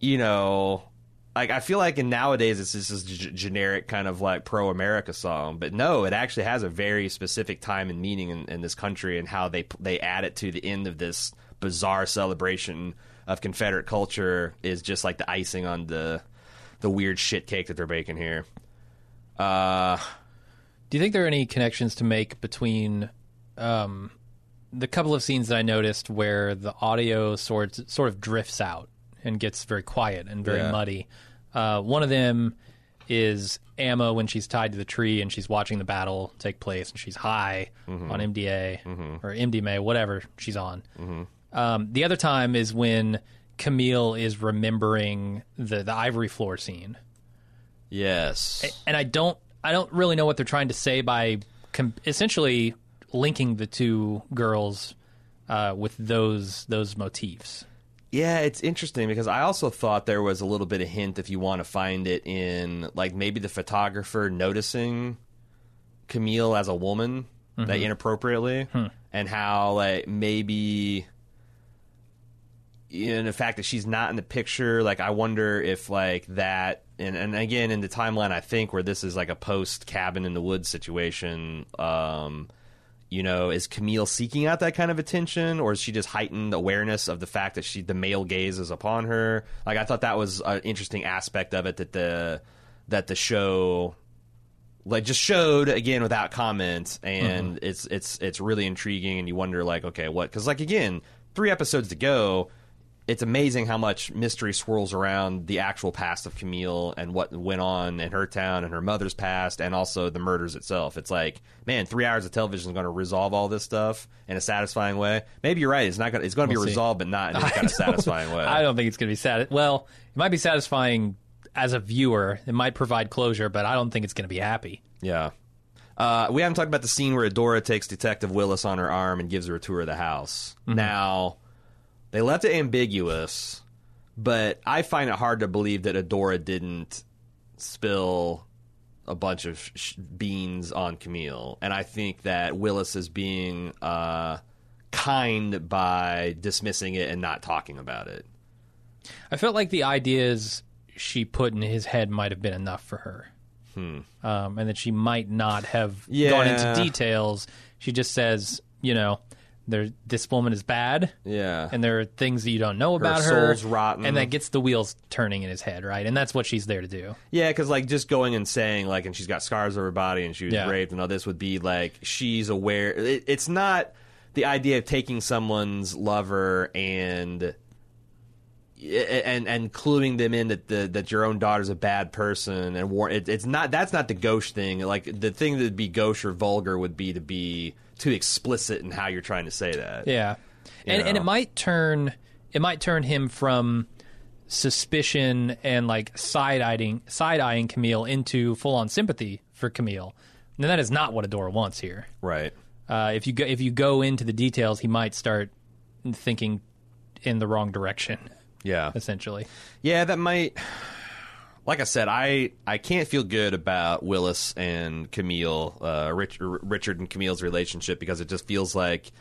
you know, like I feel like in nowadays it's just this g- generic kind of like pro America song, but no, it actually has a very specific time and meaning in, in this country and how they they add it to the end of this bizarre celebration of Confederate culture is just like the icing on the the weird shit cake that they're baking here. Uh, Do you think there are any connections to make between um, the couple of scenes that I noticed where the audio sort sort of drifts out and gets very quiet and very Yeah. muddy? Uh, one of them is Amma when she's tied to the tree and she's watching the battle take place and she's high Mm-hmm. on MDA or MDMA, whatever she's on. Mm-hmm. Um, the other time is when Camille is remembering the the ivory floor scene yes. and I don't I don't really know what they're trying to say by com- essentially linking the two girls uh, with those those motifs. Yeah, it's interesting because I also thought there was a little bit of hint if you want to find it in like maybe the photographer noticing Camille as a woman like inappropriately and how like maybe in the fact that she's not in the picture like I wonder if like that and and again in the timeline I think where this is like a post cabin in the woods situation um you know, is Camille seeking out that kind of attention, or is she just heightened awareness of the fact that she the male gaze is upon her? Like, I thought that was an interesting aspect of it that the that the show like just showed again without comment, and it's it's it's really intriguing, and you wonder like, okay, what? Because like again, three episodes to go. It's amazing how much mystery swirls around the actual past of Camille and what went on in her town and her mother's past, and also the murders itself. It's like, man, three hours of television is going to resolve all this stuff in a satisfying way. Maybe you're right; it's not going. It's going to We'll be see. resolved, but not in any kind of satisfying way. I don't think it's going to be sad. Well, it might be satisfying as a viewer. It might provide closure, but I don't think it's going to be happy. Yeah. Uh, we haven't talked about the scene where Adora takes Detective Willis on her arm and gives her a tour of the house. Now, they left it ambiguous, but I find it hard to believe that Adora didn't spill a bunch of sh- beans on Camille. And I think that Willis is being uh, kind by dismissing it and not talking about it. I felt like the ideas she put in his head might have been enough for her. Um, and that she might not have gone into details. She just says, you know, there, this woman is bad. Yeah. and there are things that you don't know about her. soul's rotten. and that gets the wheels turning in his head, right? And that's what she's there to do. Yeah, because like just going and saying like, and she's got scars on her body, and she was Yeah. raped, and all this would be like she's aware. It, it's not the idea of taking someone's lover and eh, eh, and and cluing them in that the that your own daughter's a bad person and war. It, it's not that's not the gauche thing. Like the thing that'd be gauche or vulgar would be to be too explicit in how you're trying to say that. Yeah, and and it might turn it might turn him from suspicion and like side eyeing side eyeing Camille into full on sympathy for Camille. And that is not what Adora wants here. Right. Uh, if you go if you go into the details, he might start thinking in the wrong direction. Yeah. Essentially, Yeah, that might. Like I said, I I can't feel good about Willis and Camille, uh, Rich, Richard and Camille's relationship because it just feels like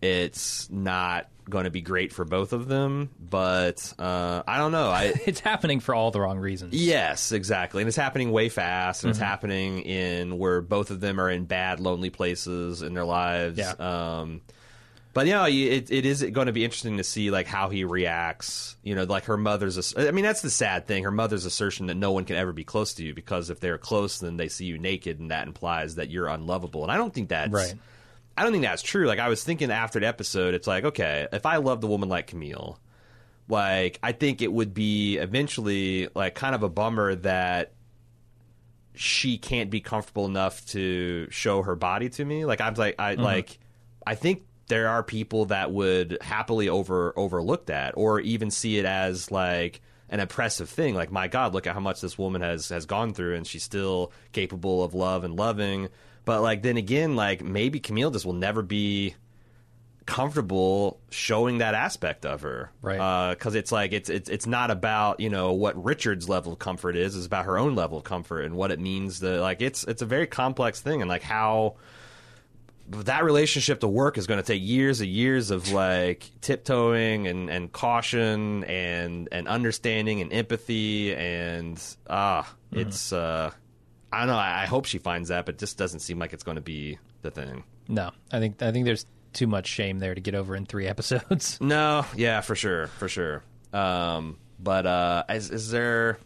it's not going to be great for both of them. But uh, I don't know. I it's happening for all the wrong reasons. yes, exactly, and it's happening way fast, and it's happening in where both of them are in bad, lonely places in their lives. Yeah. Um, But you know, it, it is going to be interesting to see like how he reacts. You know, like her mother's. I mean, that's the sad thing. Her mother's assertion that no one can ever be close to you because if they're close, then they see you naked, and that implies that you're unlovable. And I don't think that's Right. I don't think that's true. Like I was thinking after the episode, it's like okay, if I loved a woman like Camille, like I think it would be eventually like kind of a bummer that she can't be comfortable enough to show her body to me. Like I'm like I mm-hmm. like I think there are people that would happily over overlook that or even see it as like an oppressive thing. Like my God, look at how much this woman has has gone through, and she's still capable of love and loving. But like then again, like maybe Camille just will never be comfortable showing that aspect of her, Right. Uh, because it's like it's it's it's not about you know what Richard's level of comfort is; it's about her own level of comfort and what it means. To like it's it's a very complex thing, and like how that relationship to work is going to take years and years of like tiptoeing and, and caution and and understanding and empathy and ah it's uh I don't know I, I hope she finds that but it just doesn't seem like it's going to be the thing. No, I think I think there's too much shame there to get over in three episodes. no yeah for sure for sure. Um but uh is, is there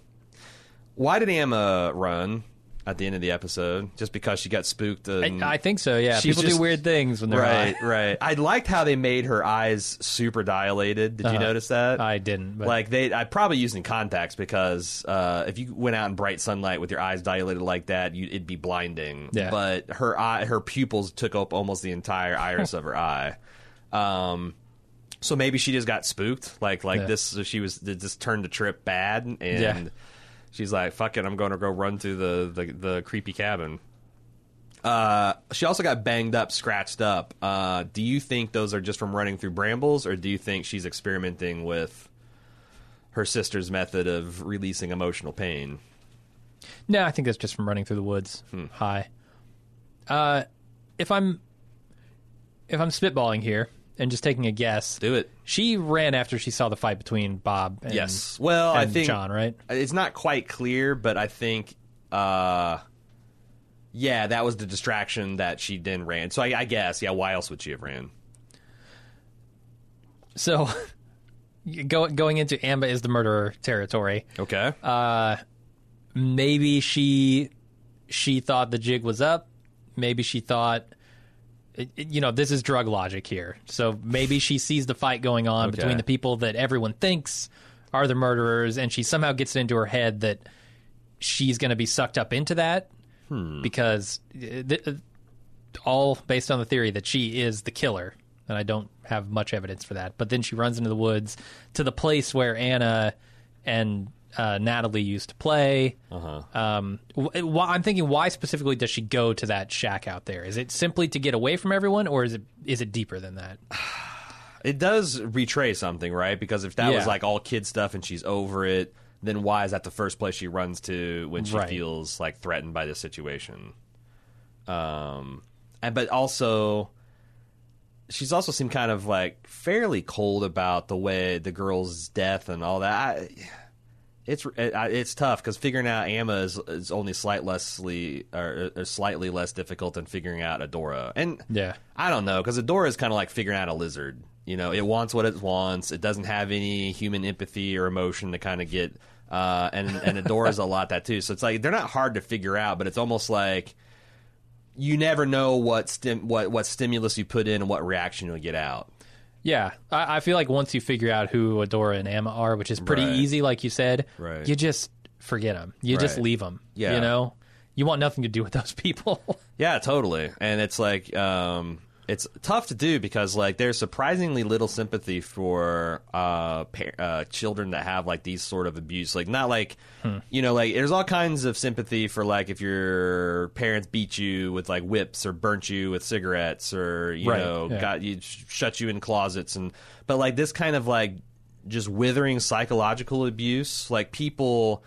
why did Amma run at the end of the episode just because she got spooked and I, I think so. Yeah, people just- do weird things when they're right high. right I liked how they made her eyes super dilated did you Uh-huh. notice that I didn't. But like they I probably using contacts because uh, if you went out in bright sunlight with your eyes dilated like that, you, it'd be blinding. Yeah. But her eye, her pupils took up almost the entire iris of her eye. Um, so maybe she just got spooked. Like like Yeah. this, she was just turned the trip bad, and Yeah. She's like, "Fuck it, I'm going to go run through the the, the creepy cabin." Uh, she also got banged up, scratched up. Uh, do you think those are just from running through brambles, or do you think she's experimenting with her sister's method of releasing emotional pain? no, I think that's just from running through the woods Hmm. high. Uh, if I'm if I'm spitballing here and just taking a guess, Do it. she ran after she saw the fight between Bob. and Yes. Well, I think John, right? it's not quite clear, but I think, uh, yeah, that was the distraction that she then ran. So I, I guess, yeah. Why else would she have ran? So, go, going into Amma is the murderer territory. Okay. Uh, maybe she she thought the jig was up. Maybe she thought, you know, this is drug logic here. So maybe she sees the fight going on Okay. between the people that everyone thinks are the murderers, and she somehow gets it into her head that she's going to be sucked up into that because uh, th- uh, all based on the theory that she is the killer. And I don't have much evidence for that. But then she runs into the woods to the place where Anna and uh, Natalie used to play. Uh-huh. Um, wh- wh- I'm thinking, why specifically does she go to that shack out there? Is it simply to get away from everyone, or is it is it deeper than that? It does betray something, right? Because if that was like all kid stuff and she's over it, then why is that the first place she runs to when she Right. feels like threatened by this situation? Um, and but also, she's also seemed kind of like fairly cold about the way the girl's death and all that. I, it's it, it's tough because figuring out Amma is, is only slight lessly or, or slightly less difficult than figuring out Adora. And Yeah. I don't know because Adora is kind of like figuring out a lizard. You know, it wants what it wants. It doesn't have any human empathy or emotion to kind of get. Uh, and and Adora's a lot that too. So it's like they're not hard to figure out, but it's almost like you never know what stim what what stimulus you put in and what reaction you'll get out. Yeah, I, I feel like once you figure out who Adora and Amma are, which is pretty Right. easy, like you said, Right. you just forget them. You just leave them. Yeah. you know, you want nothing to do with those people. Yeah, totally. And it's like um it's tough to do because like there's surprisingly little sympathy for uh, uh children that have like these sort of abuse. Like not like you know like there's all kinds of sympathy for like if your parents beat you with like whips or burnt you with cigarettes or you Right, know yeah. got you sh- shut you in closets and but like this kind of like just withering psychological abuse like people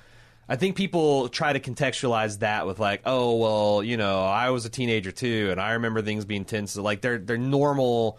I think people try to contextualize that with like, oh well, you know, I was a teenager too, and I remember things being tense. So, like they're they're normal,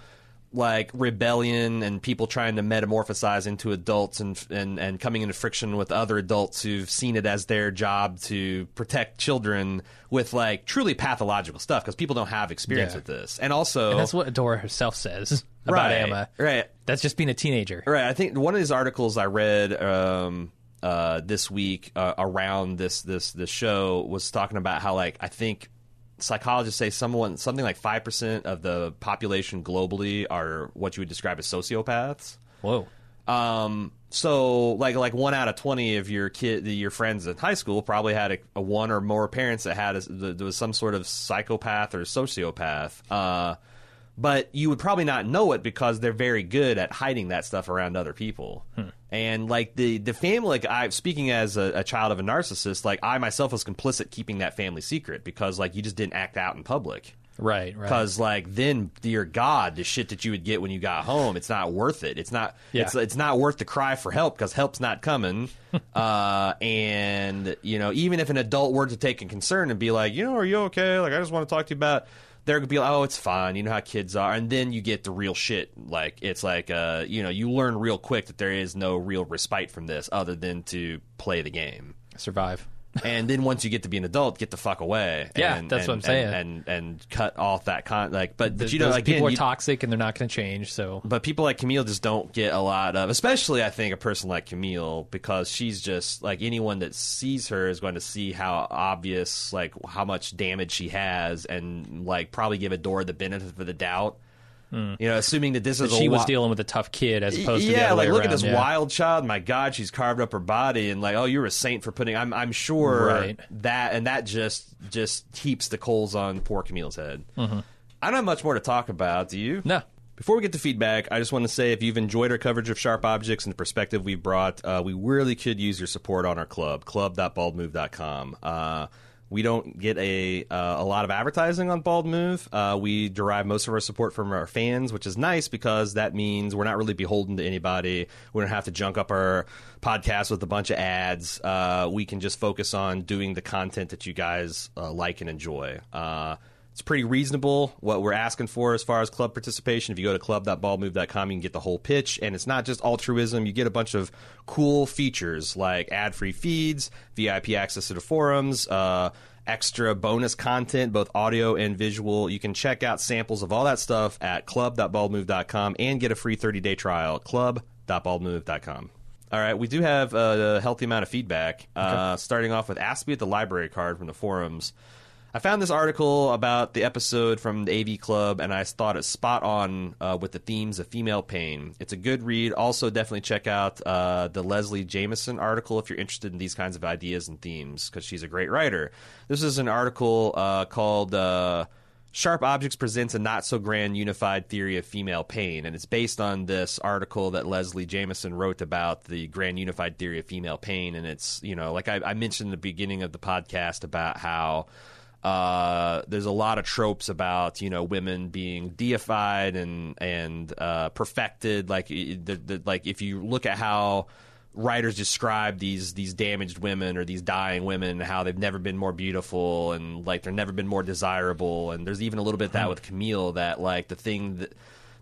like rebellion and people trying to metamorphosize into adults and and and coming into friction with other adults who've seen it as their job to protect children with like truly pathological stuff because people don't have experience Yeah. with this, and also and that's what Adora herself says. about right, Amma. Right. That's just being a teenager. Right. I think one of these articles I read um, uh, this week uh, around this this this show was talking about how like I think psychologists say someone something like five percent of the population globally are what you would describe as sociopaths. Whoa. Um, so like like one out of twenty of your kid your friends in high school probably had a, a one or more parents that had a, there was some sort of psychopath or sociopath. Uh, but you would probably not know it because they're very good at hiding that stuff around other people. And like the the family, like I speaking as a, a child of a narcissist, like I myself was complicit keeping that family secret because like you just didn't act out in public. Right, right. Because like then, dear God, the shit that you would get when you got home, it's not worth it. It's not. Yeah. It's it's not worth the cry for help because help's not coming. uh, and you know, even if an adult were to take a concern and be like, you know, are you okay? Like, I just want to talk to you about. They're gonna be like, oh, it's fine. You know how kids are, and then you get the real shit. Like it's like, uh, you know, you learn real quick that there is no real respite from this other than to play the game Survive. And then once you get to be an adult, get the fuck away. Yeah, and, that's what I'm saying. And, and and cut off that con like, but but you know, again, people are toxic and they're not going to change. So but people like Camille just don't get a lot of, especially I think a person like Camille because she's just like anyone that sees her is going to see how obvious, like how much damage she has, and like probably give Adora the benefit of the doubt. You know, assuming that this is a Hmm. she was wi- dealing with a tough kid as opposed to yeah, like look at this yeah. wild child. My God, she's carved up her body, and like, oh, you're a saint for putting. I'm, I'm sure Right. that, and that just just heaps the coals on poor Camille's head. Mm-hmm. I don't have much more to talk about. Do you? No. Before we get to feedback, I just want to say if you've enjoyed our coverage of sharp objects and the perspective we've brought, uh, we really could use your support on our club, club.baldmove.com. Uh, we don't get a uh, a lot of advertising on Bald Move. Uh, we derive most of our support from our fans, which is nice because that means we're not really beholden to anybody. We don't have to junk up our podcast with a bunch of ads. Uh, we can just focus on doing the content that you guys uh, like and enjoy. It's pretty reasonable what we're asking for as far as club participation. If you go to club.baldmove.com, you can get the whole pitch. And it's not just altruism. You get a bunch of cool features like ad free feeds, VIP access to the forums, uh, extra bonus content, both audio and visual. You can check out samples of all that stuff at club.baldmove.com and get a free 30 day trial. Club.baldmove.com. All right, we do have a healthy amount of feedback. Uh, starting off with Ask Me at the Library card from the forums. I found this article about the episode from the AV Club, and I thought it's spot on uh, with the themes of female pain. It's a good read. Also, definitely check out uh, the Leslie Jamison article if you're interested in these kinds of ideas and themes, because she's a great writer. This is an article uh, called uh, Sharp Objects Presents a Not So Grand Unified Theory of Female Pain, and it's based on this article that Leslie Jamison wrote about the Grand Unified Theory of Female Pain. And it's, you know, like I, I mentioned in the beginning of the podcast about how uh, there's a lot of tropes about you know women being deified and and uh, perfected. Like the, the, like if you look at how writers describe these these damaged women or these dying women, how they've never been more beautiful and like they've never been more desirable. And there's even a little bit of that with Camille that like the thing that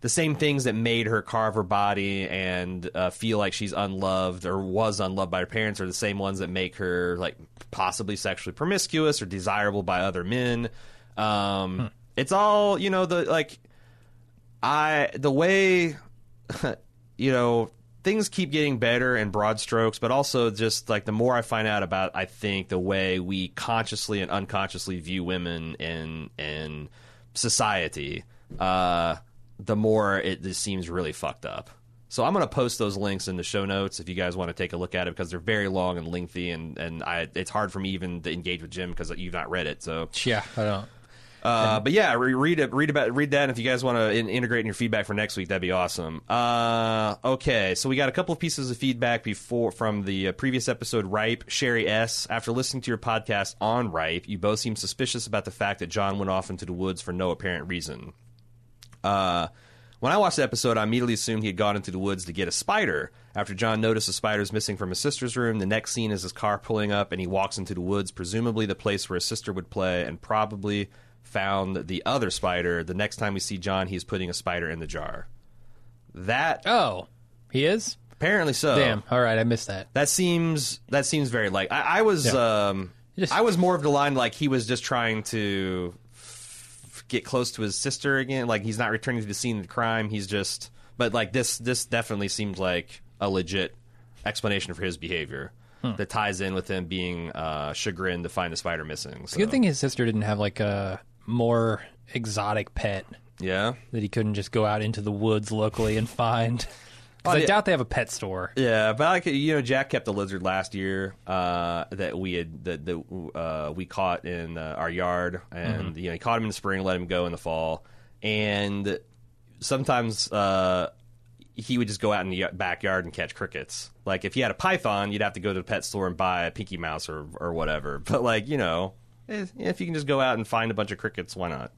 the same things that made her carve her body and uh, feel like she's unloved or was unloved by her parents are the same ones that make her like possibly sexually promiscuous or desirable by other men. Um, It's all you know the like I the way you know things keep getting better in broad strokes, but also just like the more I find out about, I think the way we consciously and unconsciously view women in in society, uh, the more it just seems really fucked up. So I'm going to post those links in the show notes if you guys want to take a look at it because they're very long and lengthy, and and I it's hard for me even to engage with Jim because you've not read it. So Yeah, I don't. uh, but yeah, read it, read about, read that. And if you guys want to in- integrate in your feedback for next week, that'd be awesome. Uh, okay, so we got a couple of pieces of feedback before from the uh, previous episode. Ripe Sherry S. After listening to your podcast on Ripe, you both seem suspicious about the fact that John went off into the woods for no apparent reason. Uh, when I watched the episode, I immediately assumed he had gone into the woods to get a spider. After John noticed the spider is missing from his sister's room, the next scene is his car pulling up and he walks into the woods, presumably the place where his sister would play, and probably found the other spider. The next time we see John, he's putting a spider in the jar. That Oh, he is. apparently so. Damn. All right, I missed that. That seems that seems very like I, I was Yeah. um Just- I was more of the line like he was just trying to get close to his sister again. Like he's not returning to the scene of the crime. He's just. But like this, this definitely seems like a legit explanation for his behavior that ties in with him being uh, chagrined to find the spider missing. So. Good thing his sister didn't have like a more exotic pet Yeah. that he couldn't just go out into the woods locally and find. Oh, I yeah. doubt they have a pet store. Yeah, but like you know, Jack kept a lizard last year uh, that we had that, that uh, we caught in uh, our yard, and you know he caught him in the spring, let him go in the fall, and sometimes uh, he would just go out in the backyard and catch crickets. Like if he had a python, you'd have to go to the pet store and buy a pinky mouse or or whatever. But like you know, eh, if you can just go out and find a bunch of crickets, why not?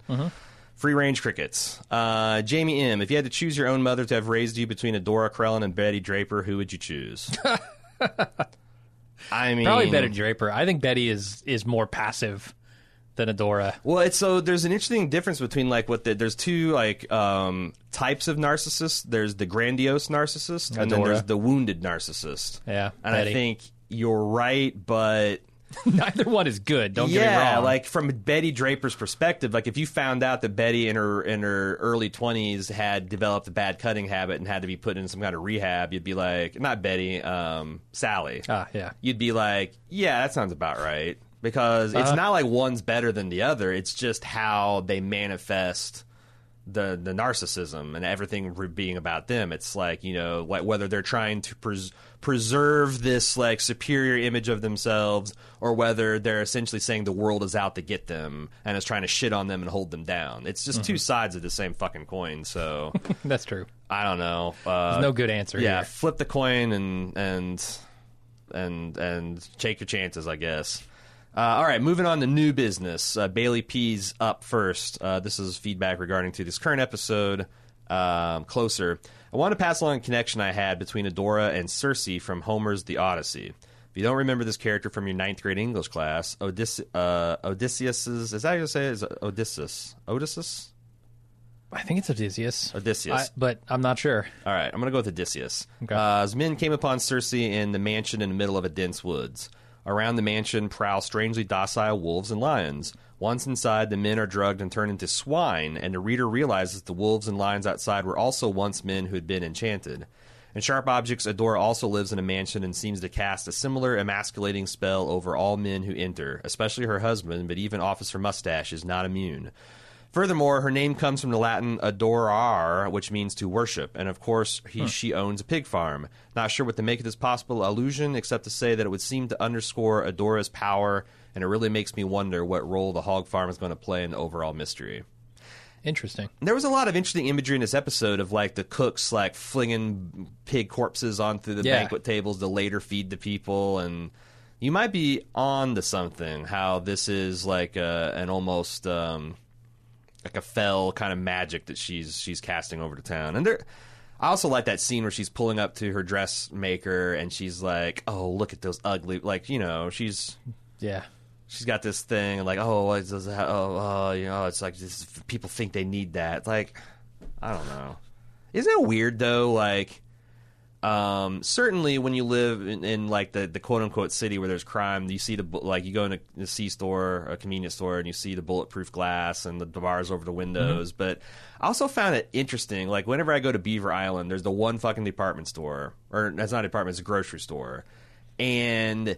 Free range crickets. Uh, Jamie M. If you had to choose your own mother to have raised you between Adora Crellin and Betty Draper, who would you choose? I mean, Probably Betty Draper. I think Betty is is more passive than Adora. Well, it's so there's an interesting difference between like what the, there's two like um, types of narcissists. There's the grandiose narcissist, and then there's the wounded narcissist. Yeah, and Betty. I think you're right, but Neither one is good. Don't get me wrong. yeah, like from Betty Draper's perspective, like if you found out that Betty in her in her early twenties had developed a bad cutting habit and had to be put in some kind of rehab, you'd be like, not Betty, um, Sally. ah, yeah. You'd be like, yeah, that sounds about right because it's Uh-huh. not like one's better than the other. It's just how they manifest the the narcissism and everything re- being about them. It's like you know, like whether they're trying to pres- preserve this like superior image of themselves, or whether they're essentially saying the world is out to get them and is trying to shit on them and hold them down. It's just two sides of the same fucking coin. So That's true. I don't know. Uh, There's no good answer yeah, here. flip the coin and and and and take your chances, I guess. Uh, all right, moving on to new business. Uh, Bailey P's up first. Uh, this is feedback regarding to this current episode. Um, closer. I want to pass along a connection I had between Adora and Circe from Homer's The Odyssey. If you don't remember this character from your ninth grade English class, Odysseus, uh, Odysseus's is that how you say it? Is it Odysseus? Odysseus? I think it's Odysseus. Odysseus. I- but I'm not sure. All right, I'm going to go with Odysseus. Okay. Uh, as men came upon Circe in the mansion in the middle of a dense woods. Around the mansion prowl strangely docile wolves and lions. Once inside, the men are drugged and turned into swine, and the reader realizes the wolves and lions outside were also once men who had been enchanted. In Sharp Objects, Adora also lives in a mansion and seems to cast a similar emasculating spell over all men who enter, especially her husband, but even Officer Mustache is not immune. Furthermore, her name comes from the Latin adorar, which means to worship, and of course, he, she owns a pig farm. Not sure what to make of this possible allusion, except to say that it would seem to underscore Adora's power, and it really makes me wonder what role the hog farm is going to play in the overall mystery. Interesting. There was a lot of interesting imagery in this episode of like the cooks like flinging pig corpses onto the Yeah. banquet tables to later feed the people, and you might be on to something. How this is like a, an almost um, like a fell kind of magic that she's she's casting over to town, and there. I also like that scene where she's pulling up to her dressmaker and she's like, "Oh, look at those ugly!" Like you know, she's Yeah. she's got this thing and like oh it's oh, oh you know it's like this, people think they need that like i don't know isn't it weird though like um certainly when you live in, in like the, the quote unquote city where there's crime you see the like you go in a, a c store a convenience store and you see the bulletproof glass and the bars over the windows. But i also found it interesting like whenever i go to beaver island there's the one fucking department store or that's not a department it's a grocery store. And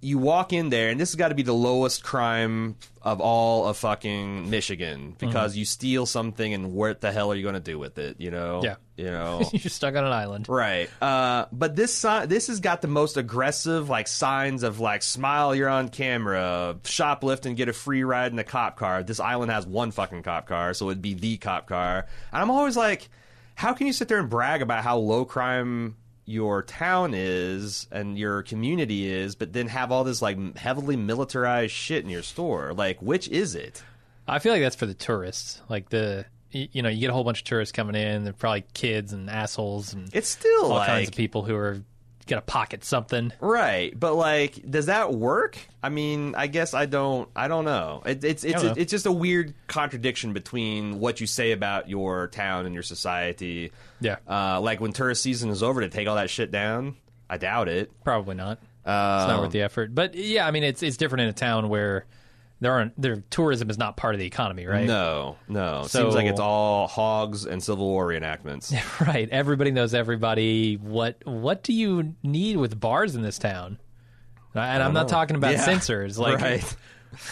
you walk in there, and this has got to be the lowest crime of all of fucking Michigan because you steal something, and what the hell are you going to do with it? You know? Yeah. You know. You're stuck on an island. Right, uh, but this si- this has got the most aggressive like signs of like smile, you're on camera, shoplift and get a free ride in a cop car. This island has one fucking cop car, so it'd be the cop car. And I'm always like, how can you sit there and brag about how low crime your town is and your community is, but then have all this like heavily militarized shit in your store? Like, which is it? I feel like that's for the tourists. Like the, you know, you get a whole bunch of tourists coming in. They're probably kids and assholes and It's still all like kinds of people who are gonna pocket something. Right, but like, does that work? I mean, I guess I don't. I don't know. It, it's it's know. it's just a weird contradiction between what you say about your town and your society. Yeah, Uh, like when tourist season is over, to take all that shit down. I doubt it. probably not. Um, It's not worth the effort. But yeah, I mean, it's it's different in a town where there aren't their tourism is not part of the economy, right? No, no. So- Seems like it's all hogs and Civil War reenactments. Right. Everybody knows everybody. What what do you need with bars in this town? And I'm not know. talking about Yeah. censors. Like right.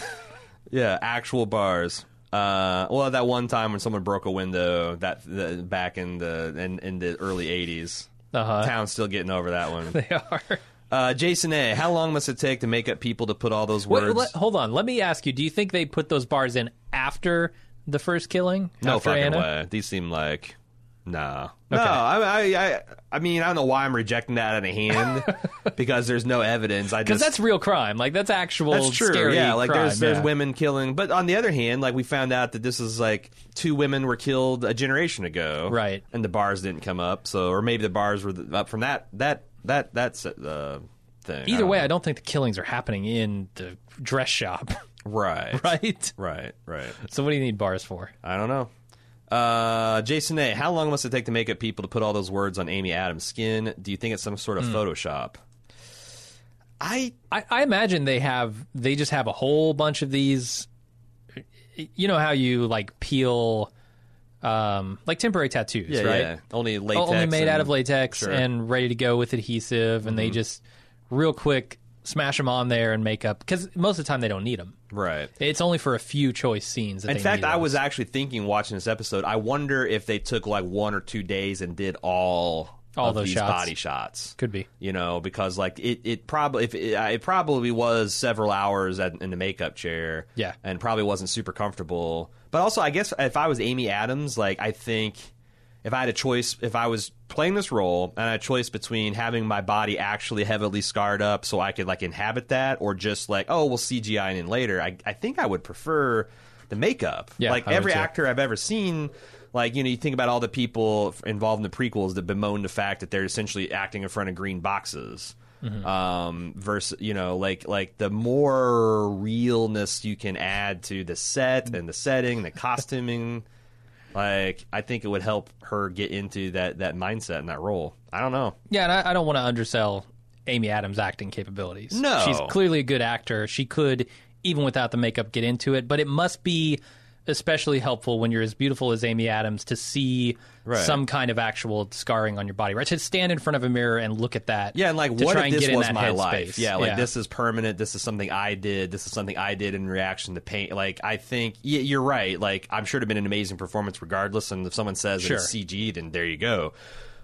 yeah, actual bars. Uh, well, that one time when someone broke a window, that the, back in the in, in the early '80s, uh-huh. town's still getting over that one. they are. Uh, Jason A, how long must it take to make up people to put all those Wait, words? let- hold on. Let me ask you. Do you think they put those bars in after the first killing? no after fucking Anna? way. These seem like. No, Okay. I, I, I, I mean, I don't know why I'm rejecting that out of hand because there's no evidence. I Because that's real crime. Like that's actual. That's true. Scary yeah, like crime, there's there's yeah. women killing, but on the other hand, like we found out that this is like two women were killed a generation ago, Right. And the bars didn't come up, so or maybe the bars were up from that that that that's uh, thing. Either don't way, know. I don't think the killings are happening in the dress shop, right, right? right, right. So what do you need bars for? I don't know. Uh, Jason A, how long must it take to make up people to put all those words on Amy Adams' skin? Do you think it's some sort of Hmm. Photoshop? I I, I imagine they have they just have a whole bunch of these. You know how you like peel, um, like temporary tattoos, yeah, right? yeah. Only latex, Only made out of latex Sure. Mm-hmm. and ready to go with adhesive, and they just real quick smash them on there and make up because most of the time they don't need them. right. It's only for a few choice scenes. That In fact, I was actually thinking watching this episode. I wonder if they took like one or two days and did all All of those these shots. body shots. could be. You know, because like it, it probably if it, it probably was several hours at, in the makeup chair. Yeah. and probably wasn't super comfortable. But also, I guess if I was Amy Adams, like I think if I had a choice, if I was playing this role and I had a choice between having my body actually heavily scarred up so I could like inhabit that, or just like oh we'll CGI in later, I, I think I would prefer the makeup. Yeah, like I would every too. actor I've ever seen. Like you know, you think about all the people involved in the prequels that bemoan the fact that they're essentially acting in front of green boxes. Mm-hmm. Um, versus you know, like like the more realness you can add to the set and the setting, the costuming. Like I think it would help her get into that that mindset and that role. I don't know. Yeah, and I, I don't want to undersell Amy Adams' acting capabilities. No. she's clearly a good actor. She could, even without the makeup, get into it. But it must be especially helpful when you're as beautiful as Amy Adams to see Right. some kind of actual scarring on your body, right? To stand in front of a mirror and look at that. Yeah, and like, what if this was my life? Yeah, like Yeah. this is permanent. This is something I did. This is something I did in reaction to pain. Like, I think yeah, you're right. Like, I'm sure it'd have been an amazing performance regardless. And if someone says that it's CG, then there you go.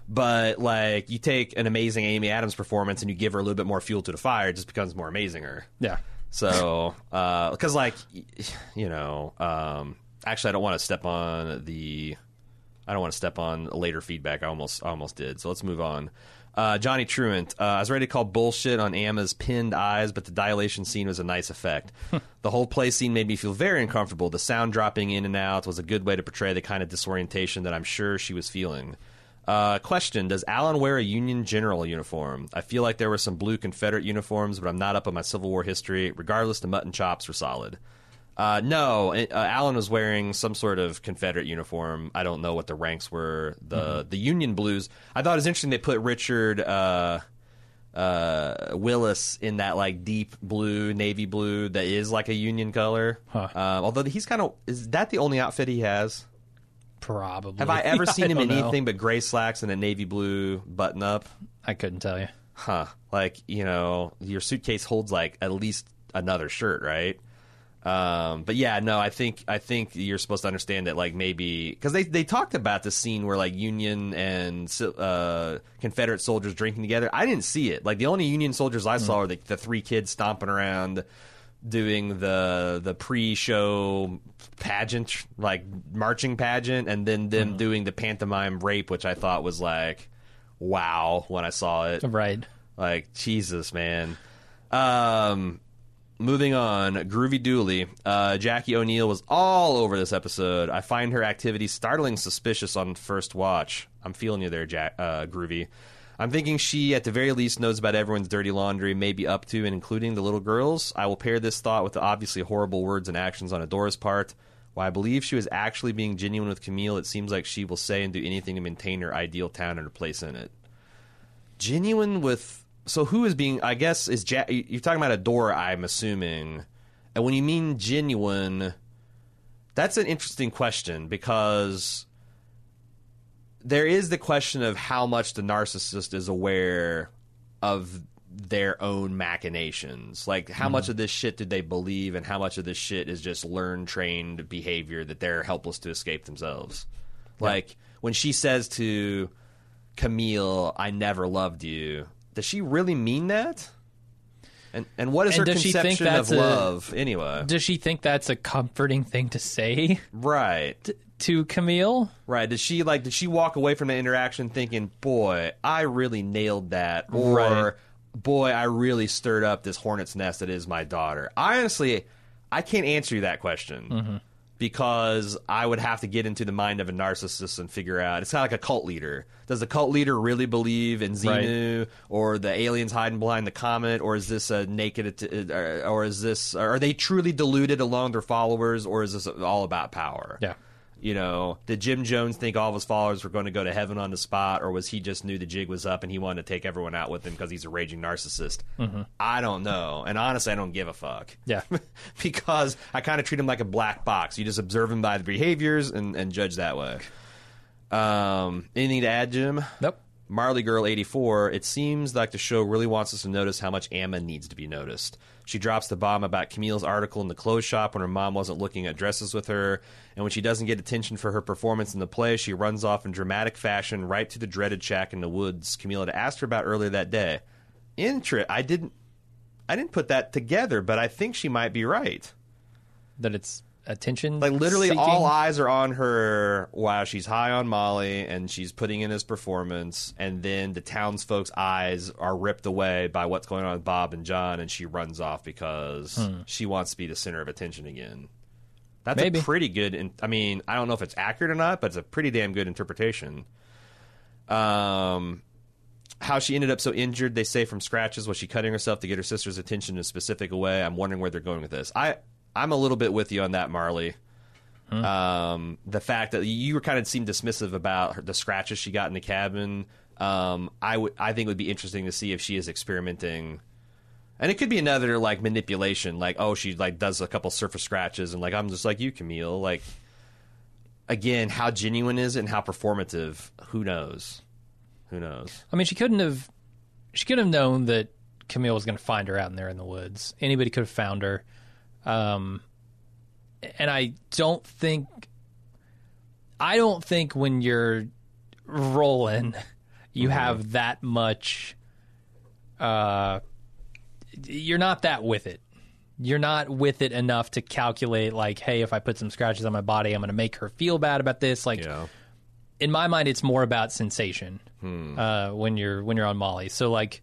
But like, you take an amazing Amy Adams performance and you give her a little bit more fuel to the fire, it just becomes more amazinger. Yeah. So, because like, you know, um, actually, I don't want to step on the, I don't want to step on later feedback. I almost, I almost did. So let's move on. Uh, Johnny Truant, uh, I was ready to call bullshit on Amma's pinned eyes, but the dilation scene was a nice effect. the whole play scene made me feel very uncomfortable. The sound dropping in and out was a good way to portray the kind of disorientation that I'm sure she was feeling. Uh, question: Does Alan wear a Union General uniform? I feel like there were some blue Confederate uniforms, but I'm not up on my Civil War history. Regardless, the mutton chops were solid. Uh, no, uh, Alan was wearing some sort of Confederate uniform. I don't know what the ranks were. The the Union Blues. I thought it was interesting they put Richard uh, uh, Willis in that like deep blue, navy blue that is like a Union color. Huh. Um, although he's kind of is that the only outfit he has? Probably. Have I ever seen him in know. anything but gray slacks and a navy blue button up? I couldn't tell you. Huh. Like, you know, your suitcase holds like at least another shirt, right? Um, but yeah, no, I think I think you're supposed to understand that like maybe because they they talked about the scene where like Union and uh, Confederate soldiers drinking together. I didn't see it. Like the only Union soldiers I saw were the, the three kids stomping around doing the the pre-show pageant like marching pageant and then them doing the pantomime rape which I thought was like wow when I saw it Right. like Jesus, man. Um, moving on, Groovy Dooley. Uh, Jackie O'Neele was all over this episode. I find her activity startling suspicious on first watch. I'm feeling you there, Jack, uh, Groovy. I'm thinking she, at the very least, knows about everyone's dirty laundry, maybe up to and including the little girls. I will pair this thought with the obviously horrible words and actions on Adora's part. While I believe she was actually being genuine with Camille, it seems like she will say and do anything to maintain her ideal town and her place in it. Genuine with so who is being i guess is ja- you're talking about adora i'm assuming. And when you mean genuine, that's an interesting question because there is the question of how much the narcissist is aware of their own machinations. Like, how much mm-hmm. of this shit did they believe, and how much of this shit is just learned, trained behavior that they're helpless to escape themselves? Like, when she says to Camille, I never loved you, does she really mean that? And, and what is And her does she think conception of a- love anyway? Does she think that's a comforting thing to say Right. to Camille? Right. Did she like did she walk away from the interaction thinking, "Boy, I really nailed that," or Right. "Boy, I really stirred up this hornet's nest that is my daughter." I honestly, I can't answer you that question Mm-hmm. because I would have to get into the mind of a narcissist and figure out. It's kind of like a cult leader. Does the cult leader really believe in Xenu or the aliens hiding behind the comet, or is this a naked, or or is this are they truly deluded along their followers, or is this all about power? Yeah. You know, did Jim Jones think all of his followers were going to go to heaven on the spot, or was he just knew the jig was up and he wanted to take everyone out with him because he's a raging narcissist? I don't know, and honestly, I don't give a fuck. Yeah. because I kind of treat him like a black box. You just observe him by the behaviors and, and judge that way. Um, anything to add, Jim? Nope. Marley Girl 84, it seems like the show really wants us to notice how much Amma needs to be noticed. She drops the bomb about Camille's article in the clothes shop when her mom wasn't looking at dresses with her, and when she doesn't get attention for her performance in the play, she runs off in dramatic fashion right to the dreaded shack in the woods Camille had asked her about earlier that day. Intra I didn't I didn't put that together, but I think she might be right. That it's attention. Like literally seeking? all eyes are on her while she's high on Molly and she's putting in his performance and then the townsfolk's eyes are ripped away by what's going on with Bob and John and she runs off because she wants to be the center of attention again. That's Maybe. a pretty good in- I mean, I don't know if it's accurate or not, but it's a pretty damn good interpretation. Um how she ended up so injured, they say from scratches, was she cutting herself to get her sister's attention in a specific way? I'm wondering where they're going with this. I I'm a little bit with you on that, Marley. Um, the fact that you were kind of seemed dismissive about her, the scratches she got in the cabin. Um, I would I think it would be interesting to see if she is experimenting. And it could be another like manipulation, like oh she like does a couple surface scratches and like I'm just like you, Camille. Like again, how genuine is it and how performative? Who knows? Who knows? I mean, she couldn't have. She could have known that Camille was going to find her out in there in the woods. Anybody could have found her. Um, and I don't think. I don't think when you're rolling, you have that much. Uh, you're not that with it. You're not with it enough to calculate like, hey, if I put some scratches on my body, I'm going to make her feel bad about this. Like, Yeah. in my mind, it's more about sensation uh, when you're when you're on Molly. So like,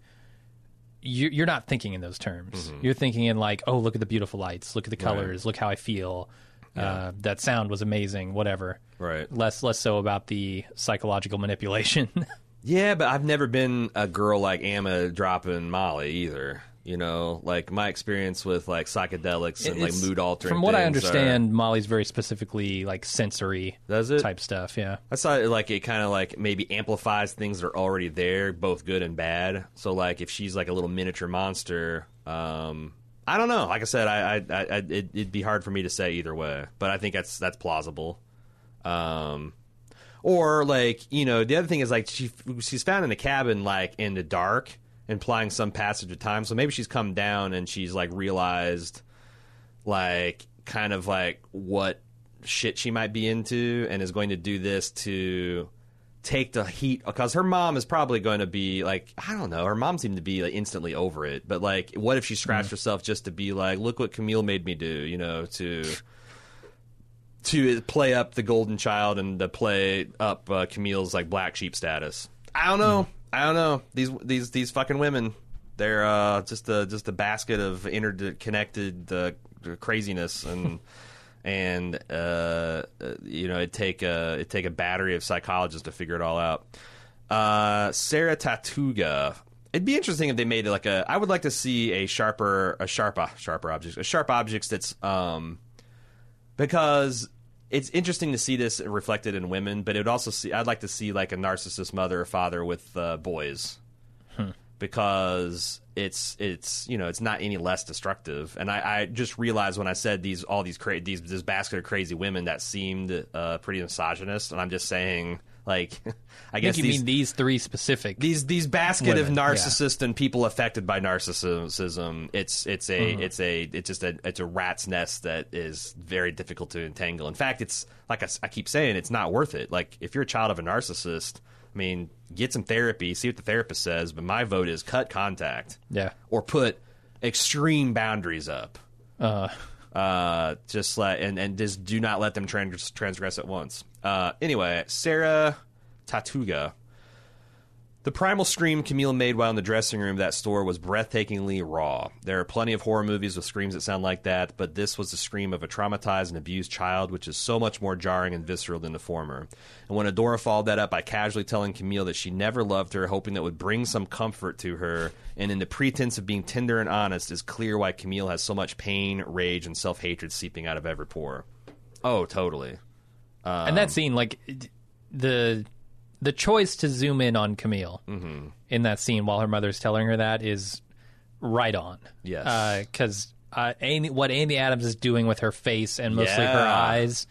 you're not thinking in those terms. You're thinking in like, oh, look at the beautiful lights, look at the colors, look how I feel. Uh, that sound was amazing. Whatever. Right. Less less so about the psychological manipulation. Yeah, but I've never been a girl like Amma dropping Molly either. You know, like my experience with like psychedelics and like It's- mood altering. From what I things are- understand, Molly's very specifically like sensory does it? type stuff. Yeah. I saw it like it kind of like maybe amplifies things that are already there, both good and bad. So like if she's like a little miniature monster, um, I don't know. Like I said, I, I, I it, it'd be hard for me to say either way, but I think that's that's plausible. Um, or like you know, the other thing is like she she's found in the cabin like in the dark, implying some passage of time. So maybe she's come down and she's like realized like kind of like what shit she might be into and is going to do this to take the heat because her mom is probably going to be like I don't know her mom seemed to be like instantly over it. But like what if she scratched herself just to be like look what Camille made me do you know to to play up the golden child and to play up uh, Camille's like black sheep status? I don't know I don't know these these these fucking women they're uh, just a just a basket of interconnected uh, craziness and and uh, uh, you know it take a it take a battery of psychologists to figure it all out. Uh, Sarah Tatuga. It'd be interesting if they made it like a. I would like to see a sharper, a sharper, sharper objects, a sharp objects that's um, because it's interesting to see this reflected in women, but it would also see. I'd like to see like a narcissist mother or father with uh, boys because it's it's you know it's not any less destructive. And I, I just realized when I said these all these cra- these this basket of crazy women that seemed uh, pretty misogynist, and I'm just saying like I I guess think you these, mean these three specific. these these basket of Women, yeah. narcissists and people affected by narcissism it's it's a Mm-hmm. it's a it's just a it's a rat's nest that is very difficult to entangle in fact it's like I keep saying it's not worth it like if you're a child of a narcissist i mean get some therapy see what the therapist says but my vote is cut contact Yeah. or put extreme boundaries up Uh, uh, just let and, and just do not let them trans- transgress at once. Uh, anyway, Sarah Tatuga. The primal scream Camille made while in the dressing room of that store was breathtakingly raw. There are plenty of horror movies with screams that sound like that, but this was the scream of a traumatized and abused child, which is so much more jarring and visceral than the former. And when Adora followed that up by casually telling Camille that she never loved her, hoping that would bring some comfort to her, and in the pretense of being tender and honest, is clear why Camille has so much pain, rage, and self hatred seeping out of every pore. Oh, totally. And that scene, like the the choice to zoom in on Camille in that scene while her mother's telling her that is right on. Yes. because uh, Amy, what Amy Adams is doing with her face and mostly her eyes.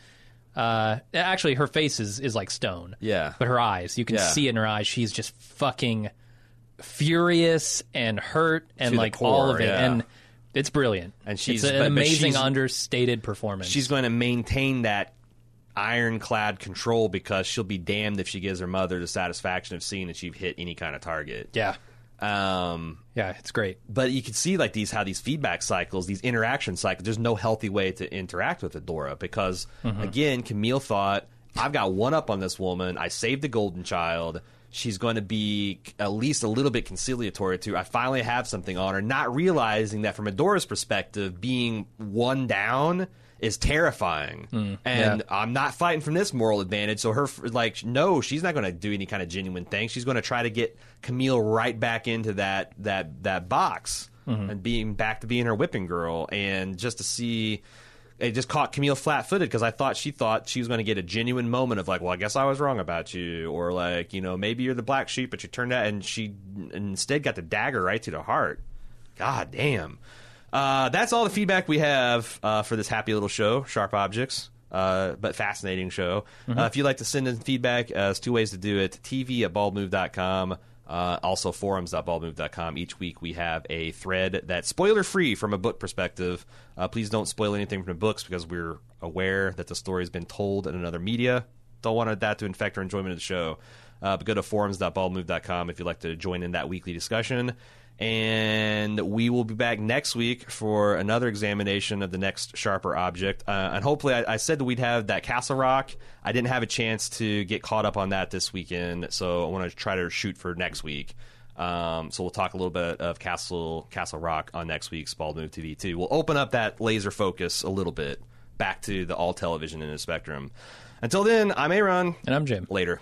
Uh, actually, her face is, is like stone. Yeah. but her eyes, you can Yeah. see in her eyes. She's just fucking furious and hurt and To like all of it, yeah. and it's brilliant. And she's- it's an amazing she's- understated performance. she's going to maintain that ironclad control because she'll be damned if she gives her mother the satisfaction of seeing that she've hit any kind of target. yeah, Um, yeah, it's great. but you can see like these how these feedback cycles, these interaction cycles. There's no healthy way to interact with Adora because again, Camille thought I've got one up on this woman. I saved the golden child. She's going to be at least a little bit conciliatory to. I finally have something on her, not realizing that from Adora's perspective, being one down is terrifying, hmm. and I'm not fighting from this moral advantage. So her like, no, she's not going to do any kind of genuine thing. She's going to try to get Camille right back into that that that box mm-hmm. and being back to being her whipping girl, and just to see. It just caught Camille flat-footed because I thought she thought she was going to get a genuine moment of like, well, I guess I was wrong about you, or like, you know, maybe you're the black sheep, but you turned out, and she instead got the dagger right to the heart. God damn. Uh, that's all the feedback we have uh, for this happy little show, Sharp Objects. Uh, but fascinating show. Uh, if you'd like to send in feedback, uh, there's two ways to do it tv at baldmove.com, uh, also forums.baldmove.com. Each week we have a thread that's spoiler free from a book perspective. Uh, please don't spoil anything from the books because we're aware that the story has been told in another media. Don't want that to infect our enjoyment of the show. Uh, but go to forums.baldmove.com if you'd like to join in that weekly discussion. And we will be back next week for another examination of the next sharper object. Uh, and hopefully, I, I said that we'd have that Castle Rock. I didn't have a chance to get caught up on that this weekend, so I want to try to shoot for next week. Um, so we'll talk a little bit of Castle Castle Rock on next week's Bald Move TV too. We'll open up that laser focus a little bit back to the all television in the spectrum. Until then, I'm Aaron. And I'm Jim. Later.